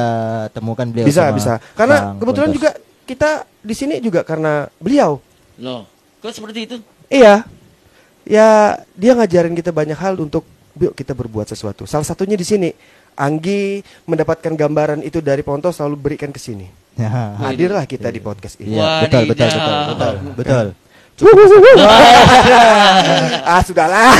temukan beliau Bisa, sama bisa. Karena Bang kebetulan Pontos. juga kita di sini juga karena beliau. Loh, kok seperti itu? Iya. Ya, dia ngajarin kita banyak hal untuk yuk kita berbuat sesuatu. Salah satunya di sini. Anggi mendapatkan gambaran itu dari Pontos selalu berikan ke sini. Ya. Hadirlah kita di podcast ini. Iya, betul, betul, betul, betul, betul. ah, sudahlah.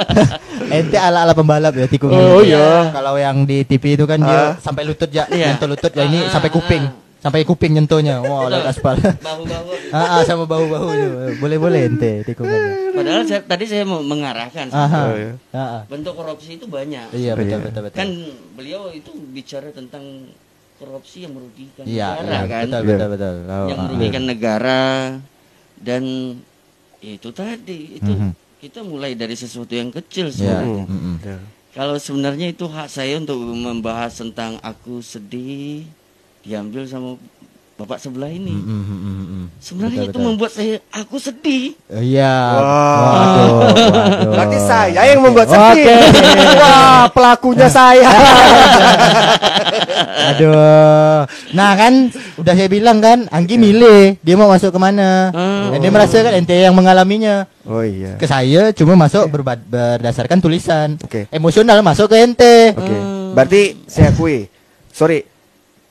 Ente ala ala pembalap ya tikungan. Oh, iya. Kalau yang di TV itu kan dia Ah. sampai lutut ya, Iya. nyentuh lutut ya ini sampai kuping. Sampai kuping nyentuhnya. Wah, lewat aspal. Bahu-bahu. ah, ah, sama bahu-bahu itu. Boleh boleh ente tikungannya. Padahal saya, tadi saya mau mengarahkan. Aha. Oh, iya. Ah, ah. Bentuk korupsi itu banyak. Iya betul Iya. betul betul. Kan beliau itu bicara tentang korupsi yang merugikan Iya, negara iya, kan. betul Iya. betul betul. Oh, yang ah, merugikan negara dan itu tadi itu Mhm. kita mulai dari sesuatu yang kecil Iya. sebenarnya. mm-mm. Ya. Kalau sebenarnya itu hak saya untuk membahas tentang aku sedih diambil sama bapak sebelah ini. Mm-mm, mm-mm, mm-mm. Sebenarnya Betul, itu betul. membuat saya aku sedih. Iya. Wah. Waduh, waduh. Berarti saya yang membuat sedih. Oke. Wah, pelakunya saya. Aduh. Nah kan udah saya bilang kan, Anggi milih dia mau masuk ke mana. Hmm. Dan dia merasa kan ente yang mengalaminya. Oh iya. Ke saya cuma masuk berba- berdasarkan tulisan. Oke. Emosional masuk ke ente. Oke. Berarti saya akui. Sorry.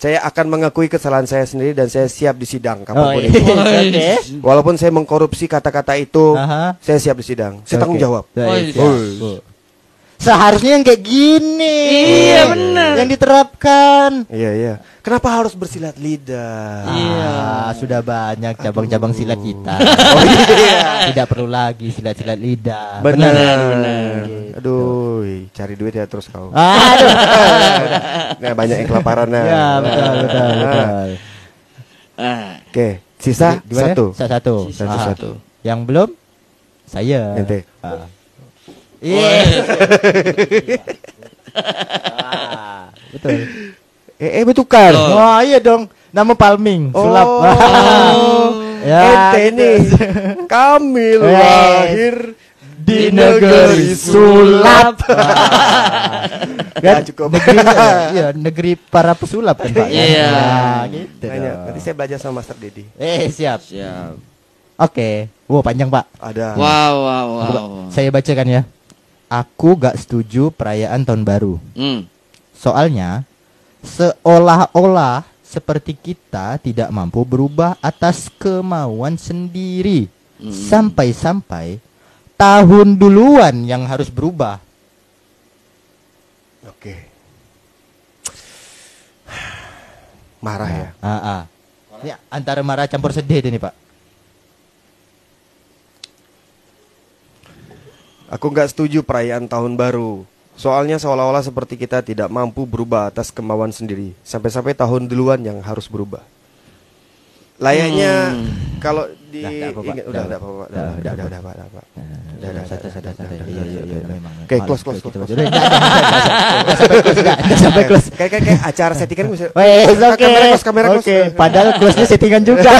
Saya akan mengakui kesalahan saya sendiri dan saya siap disidang Oh, kapan pun iya. itu. Oke. Walaupun saya mengkorupsi kata-kata itu, Aha. saya siap disidang. Saya tanggung Oke. jawab. Oh, iya. Bu. Seharusnya yang kayak gini. Iya, benar. Yang diterapkan. Iya, iya. Kenapa harus bersilat lidah? Iya. Ah, sudah banyak cabang-cabang silat kita. Oh iya. Tidak perlu lagi silat-silat lidah. Benar. benar. Aduh, ih, cari duit ya terus kau. Aduh. Nah, banyak yang kelaparan nah. ya, betul, betul, betul. Ah, Oke, sisa Gimana? satu. Satu. satu. Sisa Ah. satu. Yang belum? Saya. Ente. Ah. Iya. Betul. Eh, eh bertukar. Oh. Wah, iya dong. Nama palming, sulap. Oh. ya. Ente nih. Kami Eh. lahir di negeri sulap. Ya, kan cukup. negeri iya, negeri para pesulap kan Pak. Iya. Nah, gitu. Tanya, dong. nanti saya belajar sama Master Dedi. Eh, siap. siap. Oke. Wow, panjang, Pak. Ada. Wow, wow, wow. Saya bacakan ya. Aku gak setuju perayaan tahun baru. Hmm. Soalnya seolah-olah seperti kita tidak mampu berubah atas kemauan sendiri. Hmm. Sampai-sampai tahun duluan yang harus berubah. Oke. Marah ya. Ah, ah. Ini antara marah campur sedih ini, Pak. Aku nggak setuju perayaan tahun baru. Soalnya seolah-olah seperti kita tidak mampu berubah atas kemauan sendiri. Sampai-sampai tahun duluan yang harus berubah. Layaknya kalau di udah udah Pak. Dah, Udah udah udah, Pak. udah Pak. udah. Udah, santai, santai, santai. Iya, iya, iya, memang. Oke, close, close, kita close. Udah, sampai close, udah sampai close. Kayak kayak kayak acara settingan bisa. Wes, oke. Kamera close, kamera close. Oke, padahal close-nya settingan juga.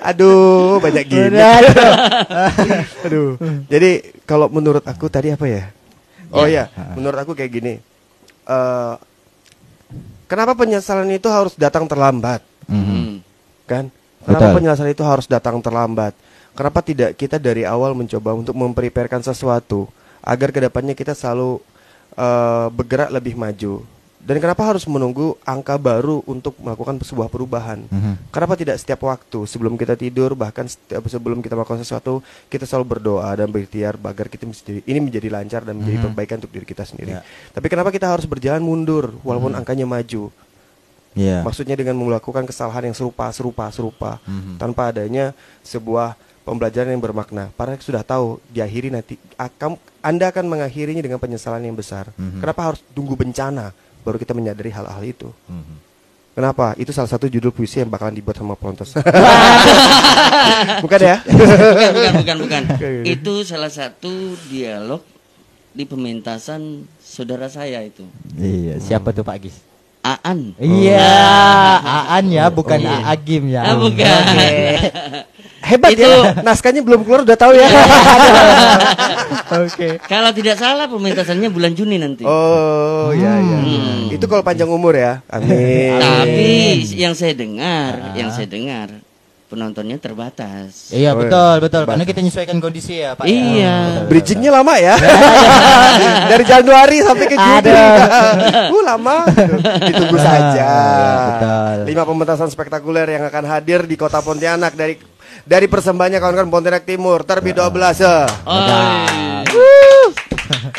Aduh, banyak gini. Aduh. Jadi kalau menurut aku tadi apa ya? Oh Ya. ya, menurut aku kayak gini. Eh kenapa penyesalan itu harus datang terlambat? Mhm. Hmm. Kan? Kenapa Betul. penyesalan itu harus datang terlambat? Kenapa tidak kita dari awal mencoba untuk mempreparekan sesuatu agar ke depannya kita selalu eh, bergerak lebih maju? Dan kenapa harus menunggu angka baru untuk melakukan sebuah perubahan? Mhm. Kenapa tidak setiap waktu sebelum kita tidur bahkan setiap sebelum kita melakukan sesuatu kita selalu berdoa dan berikhtiar agar kita menjadi- ini menjadi lancar dan menjadi Mhm. perbaikan untuk diri kita sendiri. Ya. Tapi kenapa kita harus berjalan mundur walaupun angkanya maju? Iya. Maksudnya dengan melakukan kesalahan yang serupa, serupa, serupa Mhm. tanpa adanya sebuah pembelajaran yang bermakna. Padahal sudah tahu diakhiri nanti akan Anda akan mengakhirinya dengan penyesalan yang besar. Mhm. Kenapa harus tunggu bencana baru kita menyadari hal-hal itu? Mhm. Kenapa? Itu salah satu judul puisi yang bakalan dibuat sama Pontos. Bukan ya? bukan, bukan, bukan, bukan. Itu salah satu dialog di pementasan saudara saya itu. Iya, siapa tuh Pak Gis? Aan. Iya, Aan ya, bukan Iya. Agim ya. Ah, bukan. Hebat Itu- ya. Naskahnya belum keluar udah tahu ya. Oke. Kalau tidak salah pementasannya bulan Juni nanti. Oh, iya iya. Hmm. Itu kalau panjang umur ya. Amin. Tapi yang saya dengar, yang saya dengar penontonnya terbatas. Iya, Oh, betul, betul. Karena kita menyesuaikan kondisi ya, Pak. ya. Iya. Betul. Bridgingnya lama ya. Dari Januari sampai ke Juni. uh, lama. Ditunggu Nah, saja. betul. Lima pementasan spektakuler yang akan hadir di Kota Pontianak dari dari persembahannya kawan-kawan Pontianak Timur terbit 12 ya. Oh,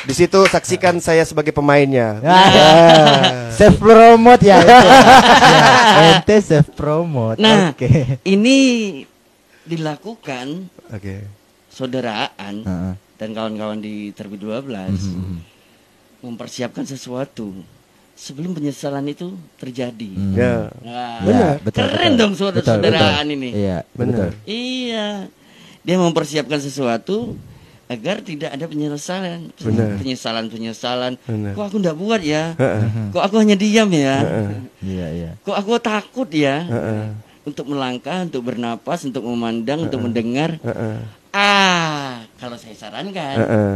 Di situ saksikan saya sebagai pemainnya. Ah, self promote ya. itu. Ya, Ente self promote. Nah, Oke. ini dilakukan Oke. saudaraan Heeh. dan kawan-kawan di Terbit 12 Mhm. mempersiapkan sesuatu sebelum penyesalan itu terjadi. Hmm. Ya. Wah, Benar. Ya, betul, Keren betul. dong saudara-saudaraan Betul, ini. Iya, Benar. Iya, dia mempersiapkan sesuatu agar tidak ada penyesalan, Benar. penyesalan, penyesalan. Benar. Kok aku ndak buat ya? Kok aku hanya diam ya? Iya, iya. Kok aku takut ya? Heeh. Untuk melangkah, untuk bernapas, untuk memandang, untuk mendengar. Heeh. Ah, kalau saya sarankan, Heeh.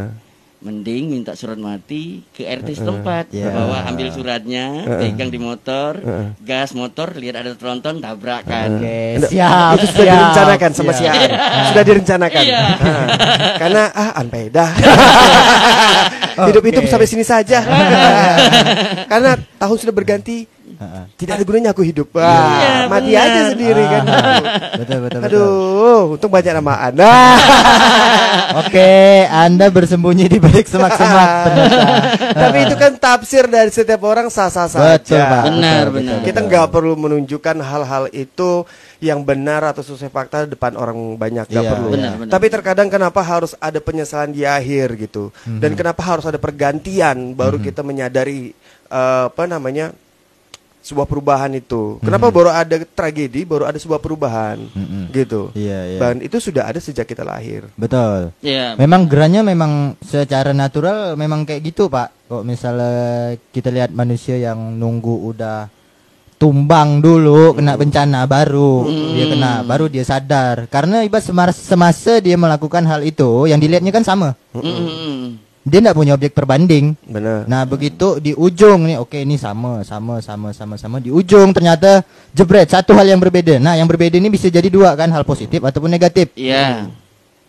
Mending minta surat mati ke RT setempat, Iya. bawa ambil suratnya, pegang di motor, gas motor, lihat ada tronton, tabrakan. Oke, Nggak, siap. itu sudah siap, direncanakan sama si siap. Aan. Sudah direncanakan. Iya. Ah. Karena ah anpeda. Hidup itu Oke. sampai sini saja. Karena tahun sudah berganti, Tidak ada gunanya aku hidup. Wah, Iya, mati benar. aja sendiri kan. Betul, betul, betul. Aduh, untung banyak nama Anda. Oke, Anda bersembunyi di balik semak-semak. Tapi itu kan tafsir dari setiap orang sah-sah saja. Betul, Pak. Benar, Betul, benar. Kita nggak perlu menunjukkan hal-hal itu yang benar atau sesuai fakta depan orang banyak nggak Iya, perlu. Benar, benar. Tapi terkadang kenapa harus ada penyesalan di akhir gitu, Mhm. dan kenapa harus ada pergantian baru kita menyadari eh, apa namanya sebuah perubahan itu. Kenapa baru ada tragedi, baru ada sebuah perubahan Mhm. gitu. Iya, iya. Dan itu sudah ada sejak kita lahir. Betul. Iya. Memang gerannya memang secara natural memang kayak gitu, Pak. Kok misalnya kita lihat manusia yang nunggu udah tumbang dulu kena bencana baru dia kena baru dia sadar karena ibarat semasa, semasa dia melakukan hal itu yang dilihatnya kan sama Mm-mm. Dia tidak punya objek perbanding Benar. Nah begitu di ujung nih, oke ini sama, sama, sama, sama, sama. Di ujung ternyata jebret satu hal yang berbeda. Nah yang berbeda ini bisa jadi dua kan, hal positif ataupun negatif. Iya.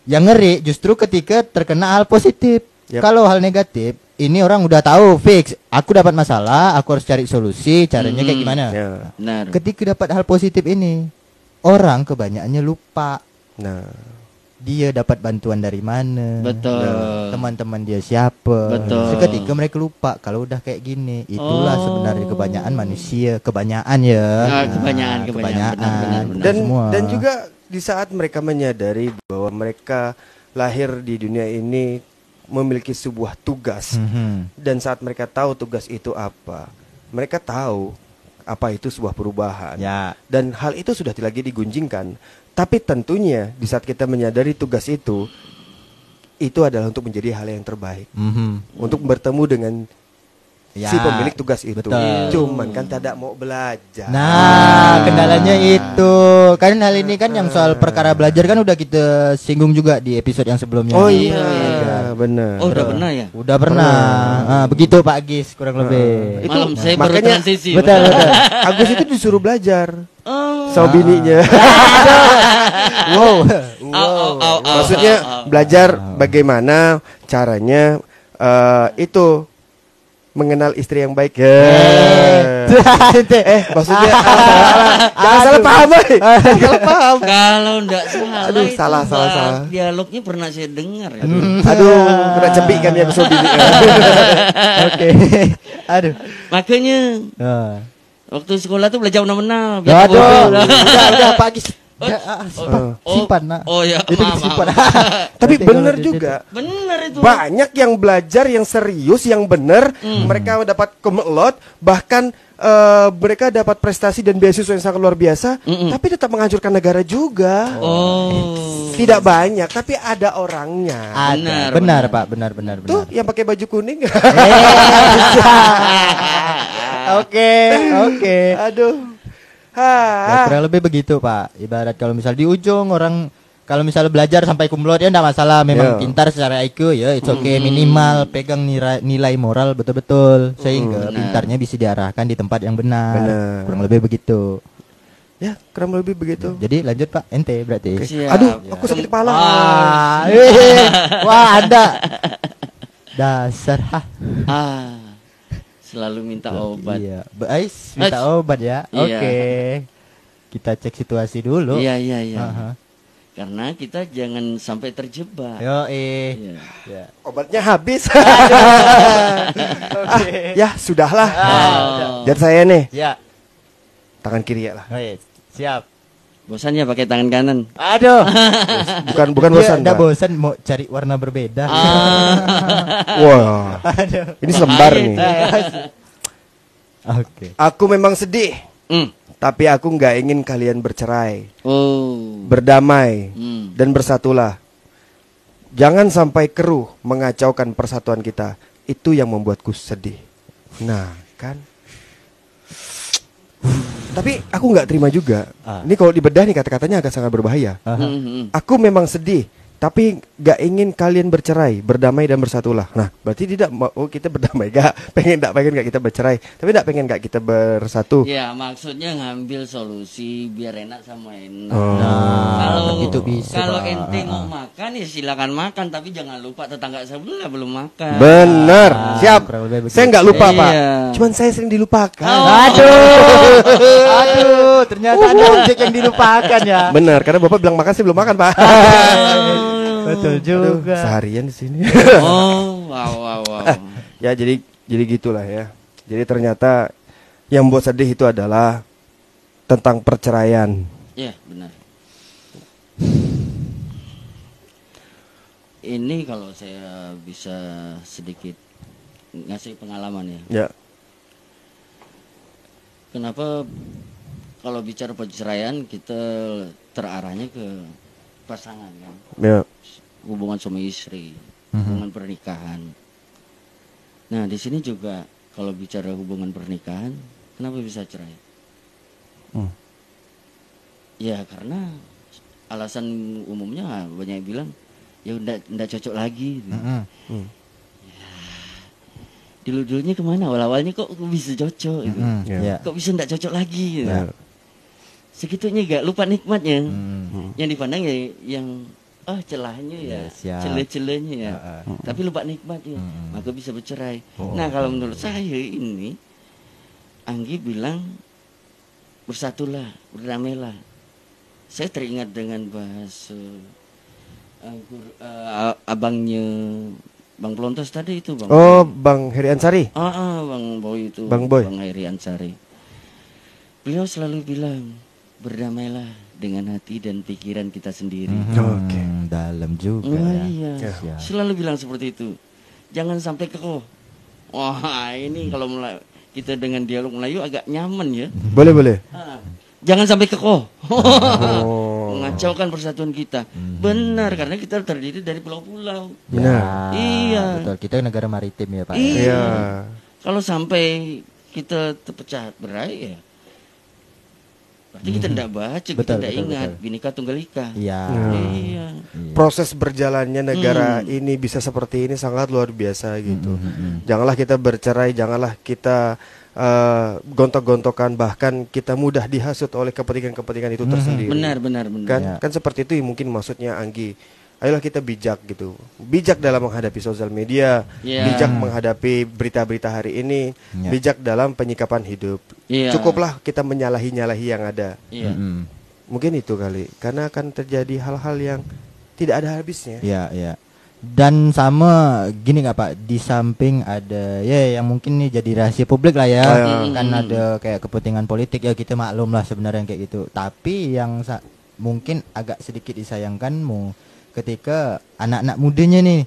Yang ngeri justru ketika terkena hal positif. Yap. Kalau hal negatif, ini orang udah tahu fix. Aku dapat masalah, aku harus cari solusi. Caranya kayak Mm-mm. gimana? Ya. Benar. Ketika dapat hal positif ini, orang kebanyakannya lupa Nah, dia dapat bantuan dari mana. Betul. teman-teman dia siapa. Betul. Seketika mereka lupa kalau udah kayak gini. Itulah Oh. sebenarnya kebanyakan manusia, kebanyakan ya. Ah, kebanyakan, kebanyakan. Benar, benar, benar. dan semua. dan juga di saat mereka menyadari bahwa mereka lahir di dunia ini memiliki sebuah tugas Mhm. dan saat mereka tahu tugas itu apa, mereka tahu apa itu sebuah perubahan. Ya. Dan hal itu sudah lagi digunjingkan. Tapi tentunya di saat kita menyadari tugas itu itu adalah untuk menjadi hal yang terbaik, Mhm. untuk bertemu dengan Ya, si pemilik tugas itu. betul. Cuman kan tidak mau belajar. Nah, kendalanya itu. Kan hal ini kan yang soal perkara belajar kan udah kita singgung juga di episode yang sebelumnya. Oh iya, iya. Benar. Oh, udah pernah ya? Udah pernah. Ah, begitu Pak Gis kurang lebih. Itu Malam saya baru makanya- transisi. Betul, betul. Agus itu disuruh belajar Oh. sama bininya. wow. Au, au, au, au, Maksudnya belajar bagaimana caranya eh, itu mengenal istri yang baik ya. eh, maksudnya ah, salah, jangan salah paham. Jangan salah paham. Kalau enggak salah Aduh, itu salah, salah, salah. Dialognya pernah saya dengar ya. Aduh, kena cebik kan ya besok bini. Oke. Aduh. Makanya Ah. waktu sekolah tuh belajar menang-menang. Aduh. Udah, udah Pak Gis. Ya, ah, simpan, oh, simpan, nah. oh ya, Itu maaf, disimpan. maaf. Tapi di- juga. Bener itu. Banyak yang belajar yang serius, yang benar, Hmm. mereka dapat kumelot, bahkan eh, mereka dapat prestasi dan beasiswa yang sangat luar biasa, Mm-mm. tapi tetap menghancurkan negara juga. Oh. Tidak banyak, tapi ada orangnya. Ada. Benar, Benar, benar. Pak, benar benar benar. Tuh yang pakai baju kuning. Oke, oke. Aduh. Ya, kurang lebih begitu, Pak. Ibarat kalau misal di ujung orang kalau misalnya belajar sampai kumlot ya enggak masalah, memang Ya. pintar secara IQ ya it's okay minimal pegang nilai, nilai moral betul-betul sehingga pintarnya bisa diarahkan di tempat yang benar. Benar. Kurang lebih begitu. Ya, kurang lebih begitu. Jadi lanjut Pak, ente berarti. Siap. Aduh, aku sakit kepala. Wah, eh, wah Anda dasar. Ah. Selalu minta obat. Iya, Bais minta Ach. obat ya. Iya. Oke. Kita cek situasi dulu. Iya, iya, iya. Aha. Karena kita jangan sampai terjebak. Yo eh. Iya. Ya. Obatnya habis. ya, sudahlah. Oh. Dan saya nih, Ya. tangan kiri ya lah. Oke, siap. Bosan ya pakai tangan kanan. Aduh. Bukan bukan bosan. udah bosan mau cari warna berbeda. Ah. Wah. Ini selembar nih. Oke. Aku memang sedih, Hmm. tapi aku nggak ingin kalian bercerai, Oh. berdamai, Hmm. dan bersatulah. Jangan sampai keruh mengacaukan persatuan kita. Itu yang membuatku sedih. Nah, kan? Tapi aku nggak terima juga. Ah. Ini kalau dibedah nih kata-katanya agak sangat berbahaya. Aha. Aku memang sedih, tapi gak ingin kalian bercerai, berdamai dan bersatulah. Nah, berarti tidak mau oh, kita berdamai gak? Pengen gak pengen gak kita bercerai, tapi gak pengen gak kita bersatu. Ya maksudnya ngambil solusi biar enak sama enak. Oh. Nah, kalau begitu bisa. kalau ente mau makan ya silakan makan tapi jangan lupa tetangga sebelah belum makan. Bener, Ah, siap. Saya nggak lupa Iya. pak, cuman saya sering dilupakan. Oh. Aduh. Aduh, ternyata ada objek yang dilupakan ya. Bener, karena bapak bilang makan sih belum makan pak. Betul Aduh, juga. seharian di sini. Oh, wow wow wow. ya jadi jadi gitulah ya. Jadi ternyata yang buat sedih itu adalah tentang perceraian. Ya benar. Ini kalau saya bisa sedikit ngasih pengalaman ya. Ya, Kenapa kalau bicara perceraian kita terarahnya ke pasangan kan, ya. Hubungan suami istri, Mhm. hubungan pernikahan. Nah di sini juga kalau bicara hubungan pernikahan, kenapa bisa cerai? Hmm. Ya karena alasan umumnya banyak yang bilang ya udah ndak cocok lagi. gitu. Mm-mm. Dulu dulunya ke mana? Awal awalnya kok bisa cocok gitu. Mm-mm. Ya. Ya. Kok bisa ndak cocok lagi? Gitu. Ya. Segitunya gak lupa nikmatnya. Mm. Yang dipandang ya yang ah celahnya ya, Ya, siap. celah-celahnya ya. Ah, Tapi lupa nikmatnya, Mm-mm. maka bisa bercerai. Oh. Nah kalau menurut saya ini, Anggi bilang bersatulah, berdamailah. Saya teringat dengan bahasa uh, uh, abangnya Bang Pelontos tadi itu Bang. Oh, Bang Heri Ansari. Ah, ah, Bang Boy itu. Bang Boy. Bang Heri Ansari. Beliau selalu bilang berdamailah dengan hati dan pikiran kita sendiri. Mhm. Oke. Dalam juga Oh ya. iya, Ya. Siap. selalu bilang seperti itu. Jangan sampai kekoh. Wah ini kalau Mela- kita dengan dialog Melayu agak nyaman ya. Boleh boleh. Ah, Jangan sampai kekoh. Oh. Mengacaukan persatuan kita. Benar karena kita terdiri dari pulau-pulau. Benar. Iya. Betul. Kita negara maritim ya, Pak. Iya. Iya. Kalau sampai kita terpecah berai ya. Berarti kita tidak baca, kita Betul, tidak betul, ingat betul. Bhinneka Tunggal Ika. Iya. Iya. Iya. Proses berjalannya negara Hmm. ini bisa seperti ini sangat luar biasa gitu. Mm, mm, mm. Janganlah kita bercerai, janganlah kita eh, gontok-gontokan bahkan kita mudah dihasut oleh kepentingan-kepentingan itu tersendiri. Benar, benar, benar. Kan Ya. kan seperti itu mungkin maksudnya Anggi. Ayolah kita bijak gitu. Bijak dalam menghadapi sosial media, Ya. bijak menghadapi berita-berita hari ini, Ya. bijak dalam penyikapan hidup. Iya. Cukuplah kita menyalahi-nyalahi yang ada. Iya. Mm, mm. Mungkin itu kali. Karena akan terjadi hal-hal yang tidak ada habisnya. Iya, iya. Dan sama gini nggak Pak, di samping ada ya yang mungkin nih jadi rahasia publik lah ya. Ah, ya. Kan Hmm. ada kayak kepentingan politik ya kita maklum lah sebenarnya kayak gitu. Tapi yang sa- mungkin agak sedikit disayangkanmu ketika anak-anak mudanya nih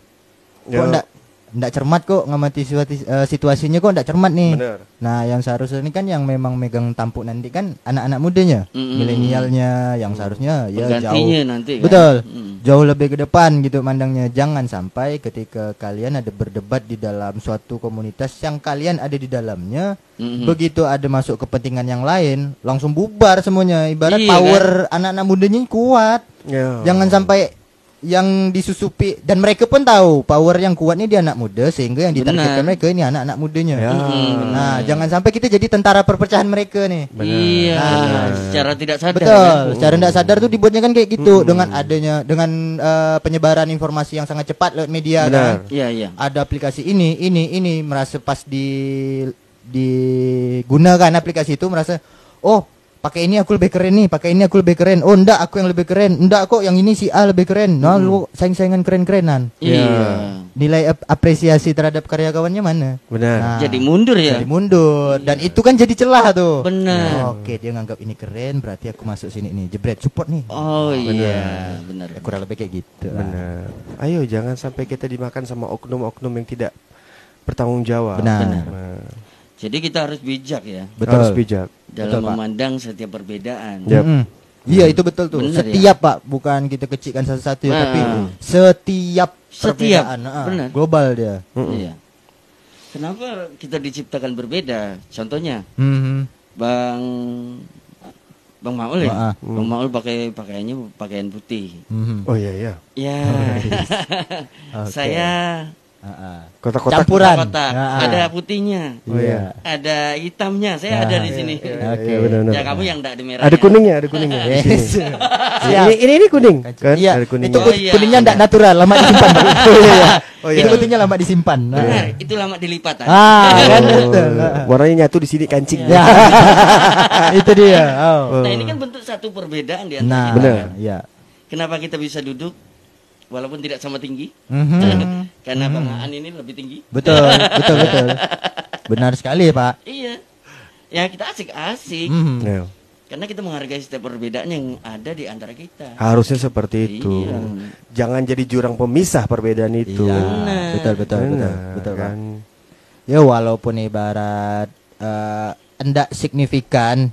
kok Ya. ndak ndak cermat kok ngamati situasi- eh, situasinya kok ndak cermat nih. Bener. Nah, yang seharusnya ini kan yang memang megang tampuk nanti kan anak-anak mudanya, Mm-mm. milenialnya yang seharusnya ya jauh nanti kan. Betul. Mm. Jauh lebih ke depan gitu mandangnya. Jangan sampai ketika kalian ada berdebat di dalam suatu komunitas yang kalian ada di dalamnya, Mm-mm. begitu ada masuk kepentingan yang lain, langsung bubar semuanya. Ibarat Iya, power anak-anak mudanya ini kuat. Ya. Jangan sampai yang disusupi dan mereka pun tahu power yang kuat ini di anak muda sehingga yang ditargetkan Benar. mereka ini anak-anak mudanya. Ya. Mm-mm. Nah, jangan sampai kita jadi tentara perpecahan mereka nih. Iya, Nah. secara tidak sadar. Betul. kan? Secara tidak sadar tuh dibuatnya kan kayak gitu dengan adanya dengan eh, penyebaran informasi yang sangat cepat lewat media Benar. kan. Iya, iya. Ada aplikasi ini, ini, ini merasa pas di digunakan aplikasi itu merasa oh pakai ini aku lebih keren nih, pakai ini aku lebih keren. Oh enggak aku yang lebih keren. Enggak kok yang ini si A lebih keren. Nah lu saing-saingan keren-kerenan. Iya. Nilai ap- apresiasi terhadap karya kawannya mana? Benar. Nah, Jadi mundur ya. jadi mundur dan itu kan jadi celah tuh. Benar. Oke, dia nganggap ini keren, berarti aku masuk sini nih. Jebret support nih. Oh iya, benar. Ya, kurang lebih kayak gitu. lah. Benar. Ayo jangan sampai kita dimakan sama oknum-oknum yang tidak bertanggung jawab. Benar. Nah, Jadi kita harus bijak ya Betul. Harus bijak. dalam Betul, Pak. memandang setiap perbedaan. Yap. Mm-mm. Iya itu betul tuh. Benar, ya? setiap pak, bukan kita kecilkan satu-satu ya, Nah. tapi setiap Setiap, perbedaan, ah, benar. global dia. Iya. Kenapa kita diciptakan berbeda? Contohnya, Mhm. Bang Bang Maul ya. Ah, ah. Bang Maul pakai pakaiannya pakaian putih. Mhm. Oh iya iya. Ya. Oke. Saya Ah, ah. Kotak-kotak. Campuran. kotak, Ah, ada putihnya, Oh iya. ada hitamnya. Saya Ah, ada di sini. Iya, Oke. iya, benar-benar. Ya kamu yang enggak ada merahnya. Ada kuningnya, ada kuningnya. Yes. Ini, ini ini kuning kan? Iya, Ada kuningnya. itu Oh, iya. kuningnya enggak natural, lama disimpan. Oh iya. Oh iya. Itu putihnya lama disimpan. Nah. Benar, itu lama dilipat. ah. Ah, kan Oh, betul. warnanya nyatu di sini kancing. Ya. itu dia. Oh. Nah, ini kan bentuk satu perbedaan di antara Nah, kita. Benar. Iya. Kenapa kita bisa duduk walaupun tidak sama tinggi? Mhm. Karena Bang Aan ini lebih tinggi. Betul, betul, betul. Benar sekali, Pak. Iya. Ya kita asik-asik. Mhm. Ya. Karena kita menghargai setiap perbedaan yang ada di antara kita. Harusnya seperti itu. Iya. Jangan jadi jurang pemisah perbedaan itu. Iya, Benar. betul, betul, betul, Benar, betul, Pak. kan? Ya walaupun ibarat eh enggak signifikan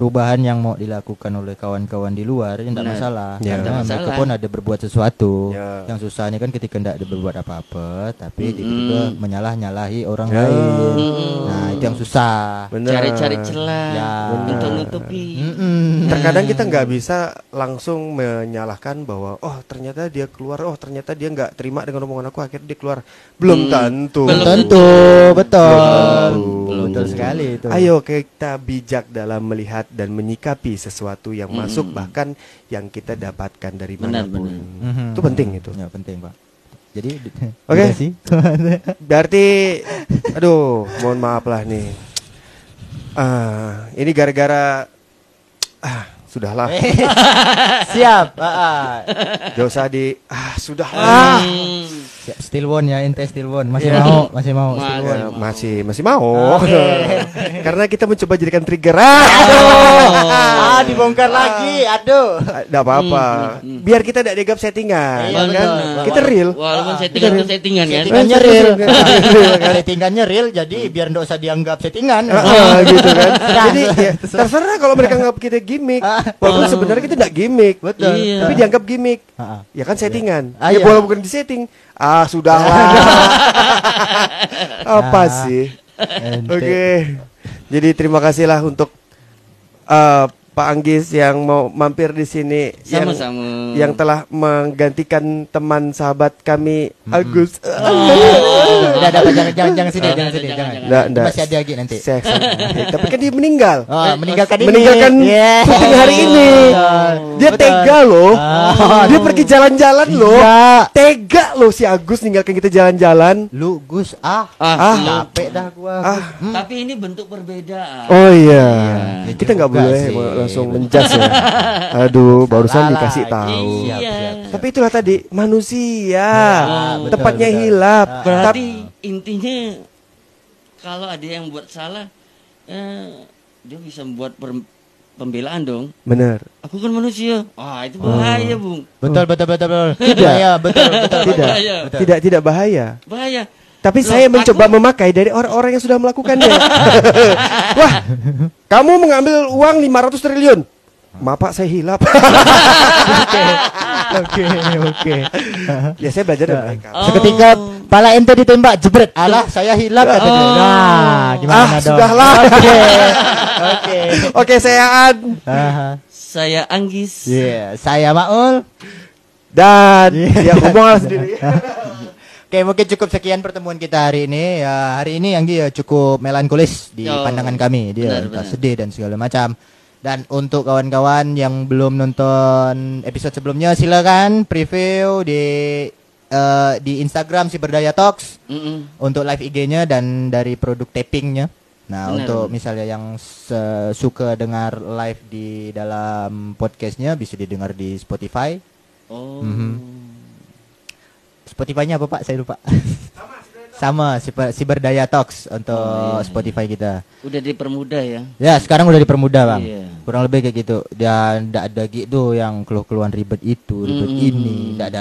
perubahan yang mau dilakukan oleh kawan-kawan di luar ya enggak Benar. masalah. Ya. Karena Nggak mereka masalah. pun ada berbuat sesuatu. Ya. Yang susahnya kan ketika enggak ada berbuat apa-apa tapi Mm-mm. tiba-tiba menyalah-nyalahi orang Ya. lain. Nah, itu yang susah. Cari-cari celah Ya. untuk nutupi. Mm-mm. Terkadang kita nggak bisa langsung menyalahkan bahwa oh ternyata dia keluar, oh ternyata dia nggak terima dengan omongan aku akhirnya dia keluar. Belum Hmm, tentu. belum Tentu, betul. Belum Betul tentu. sekali itu. Ayo kita bijak dalam melihat dan menyikapi sesuatu yang Mm. masuk bahkan yang kita dapatkan dari Benar, mana pun. benar. Mhm. Itu penting itu. Ya, penting, Pak. Jadi Oke. udah sih. Berarti, aduh, mohon maaf lah nih. Ah, ini gara-gara ah sudahlah, Siap. Ah, ah. gak usah di ah sudahlah. Hmm. Siap. Still one ya, ente still one. Masih mau, masih mau Mas- Ya, masih masih mau karena kita mencoba jadikan trigger ah Ah, dibongkar lagi. Aduh. tidak apa-apa Hmm, biar kita tidak dianggap settingan Iya, kan betul. kita real Walaupun Ah, settingan itu settingan kan. Settingannya real. Settingannya real, jadi biar nggak usah dianggap settingan. Ah, gitu kan jadi ya, terserah kalau mereka nganggap kita gimmick walaupun sebenarnya kita tidak gimmick Betul. Iya. tapi dianggap gimmick Ah, ah. ya kan settingan Ah, ya iya. walaupun bukan di setting ah sudahlah apa Nah. sih. Oke. Jadi terima kasihlah untuk uh, Pak Anggis yang mau mampir di sini yang Sama-sama. yang telah menggantikan teman sahabat kami Agus. Udah, udah, Pak, jangan, jangan, jangan sini, Oh, jangan sini, jangan, jangan. jangan. Nggak, nggak. Masih ada lagi nanti. Saya- Tapi kan dia meninggal. Oh, meninggalkan ini. meninggalkan Yeah. syuting hari ini. Betul. Dia Betul. tega loh. Ah. Dia pergi jalan-jalan loh. Iya. Tega loh si Agus ninggalkan kita jalan-jalan. Lu Gus ah, Ah, Ah. capek dah gua. Ah. Hmm. Tapi ini bentuk perbedaan. Oh iya. Iya, Kita nggak juga boleh. Langsung menjas ya. Aduh, barusan Salah dikasih lagi. tahu. Iya. Siap, siap. Tapi itulah tadi manusia, betul, tepatnya betul. hilap. Ah. Berarti Tapi intinya kalau ada yang buat salah, eh, dia bisa membuat per- pembelaan dong. Benar. Aku kan manusia. Ah, itu bahaya, Bung. Betul betul betul betul. Tidak ya betul betul. Tidak. Bahaya. Tidak tidak bahaya. Bahaya. Tapi Loh, saya mencoba aku- memakai dari orang-orang yang sudah melakukannya. Wah, kamu mengambil uang 500 triliun. Maaf Pak, saya hilap. Oke oke. ya saya belajar dari mereka. Oh. Seketika pala ente ditembak jebret. Alah saya hilap dia. Oh. Nah, gimana Ah, dong? sudahlah. Oke. Oke. Oke, saya An Aha. Saya Anggis. Iya, saya Maul. dan Iya. ya ngomong sendiri. Oke, mungkin cukup sekian pertemuan kita hari ini. Ya, hari ini Anggi ya cukup melankolis di Oh, pandangan kami. Dia benar, benar. sedih dan segala macam. Dan untuk kawan-kawan yang belum nonton episode sebelumnya, silakan preview di eh, di Instagram si Berdaya Talks Mm-mm. untuk live IG-nya dan dari produk tapingnya. Nah, Benar, untuk benar. misalnya yang suka dengar live di dalam podcastnya bisa didengar di Spotify. Oh. Mhm. Spotify-nya apa Pak? Saya lupa. Sama, si Berdaya Talks untuk Oh, iya. Spotify kita. Udah dipermudah ya. Ya, sekarang udah dipermudah, Bang. Iya. Kurang lebih kayak gitu. Dan enggak ada gitu yang keluh-keluhan ribet itu, ribet Mm-mm. ini, enggak ada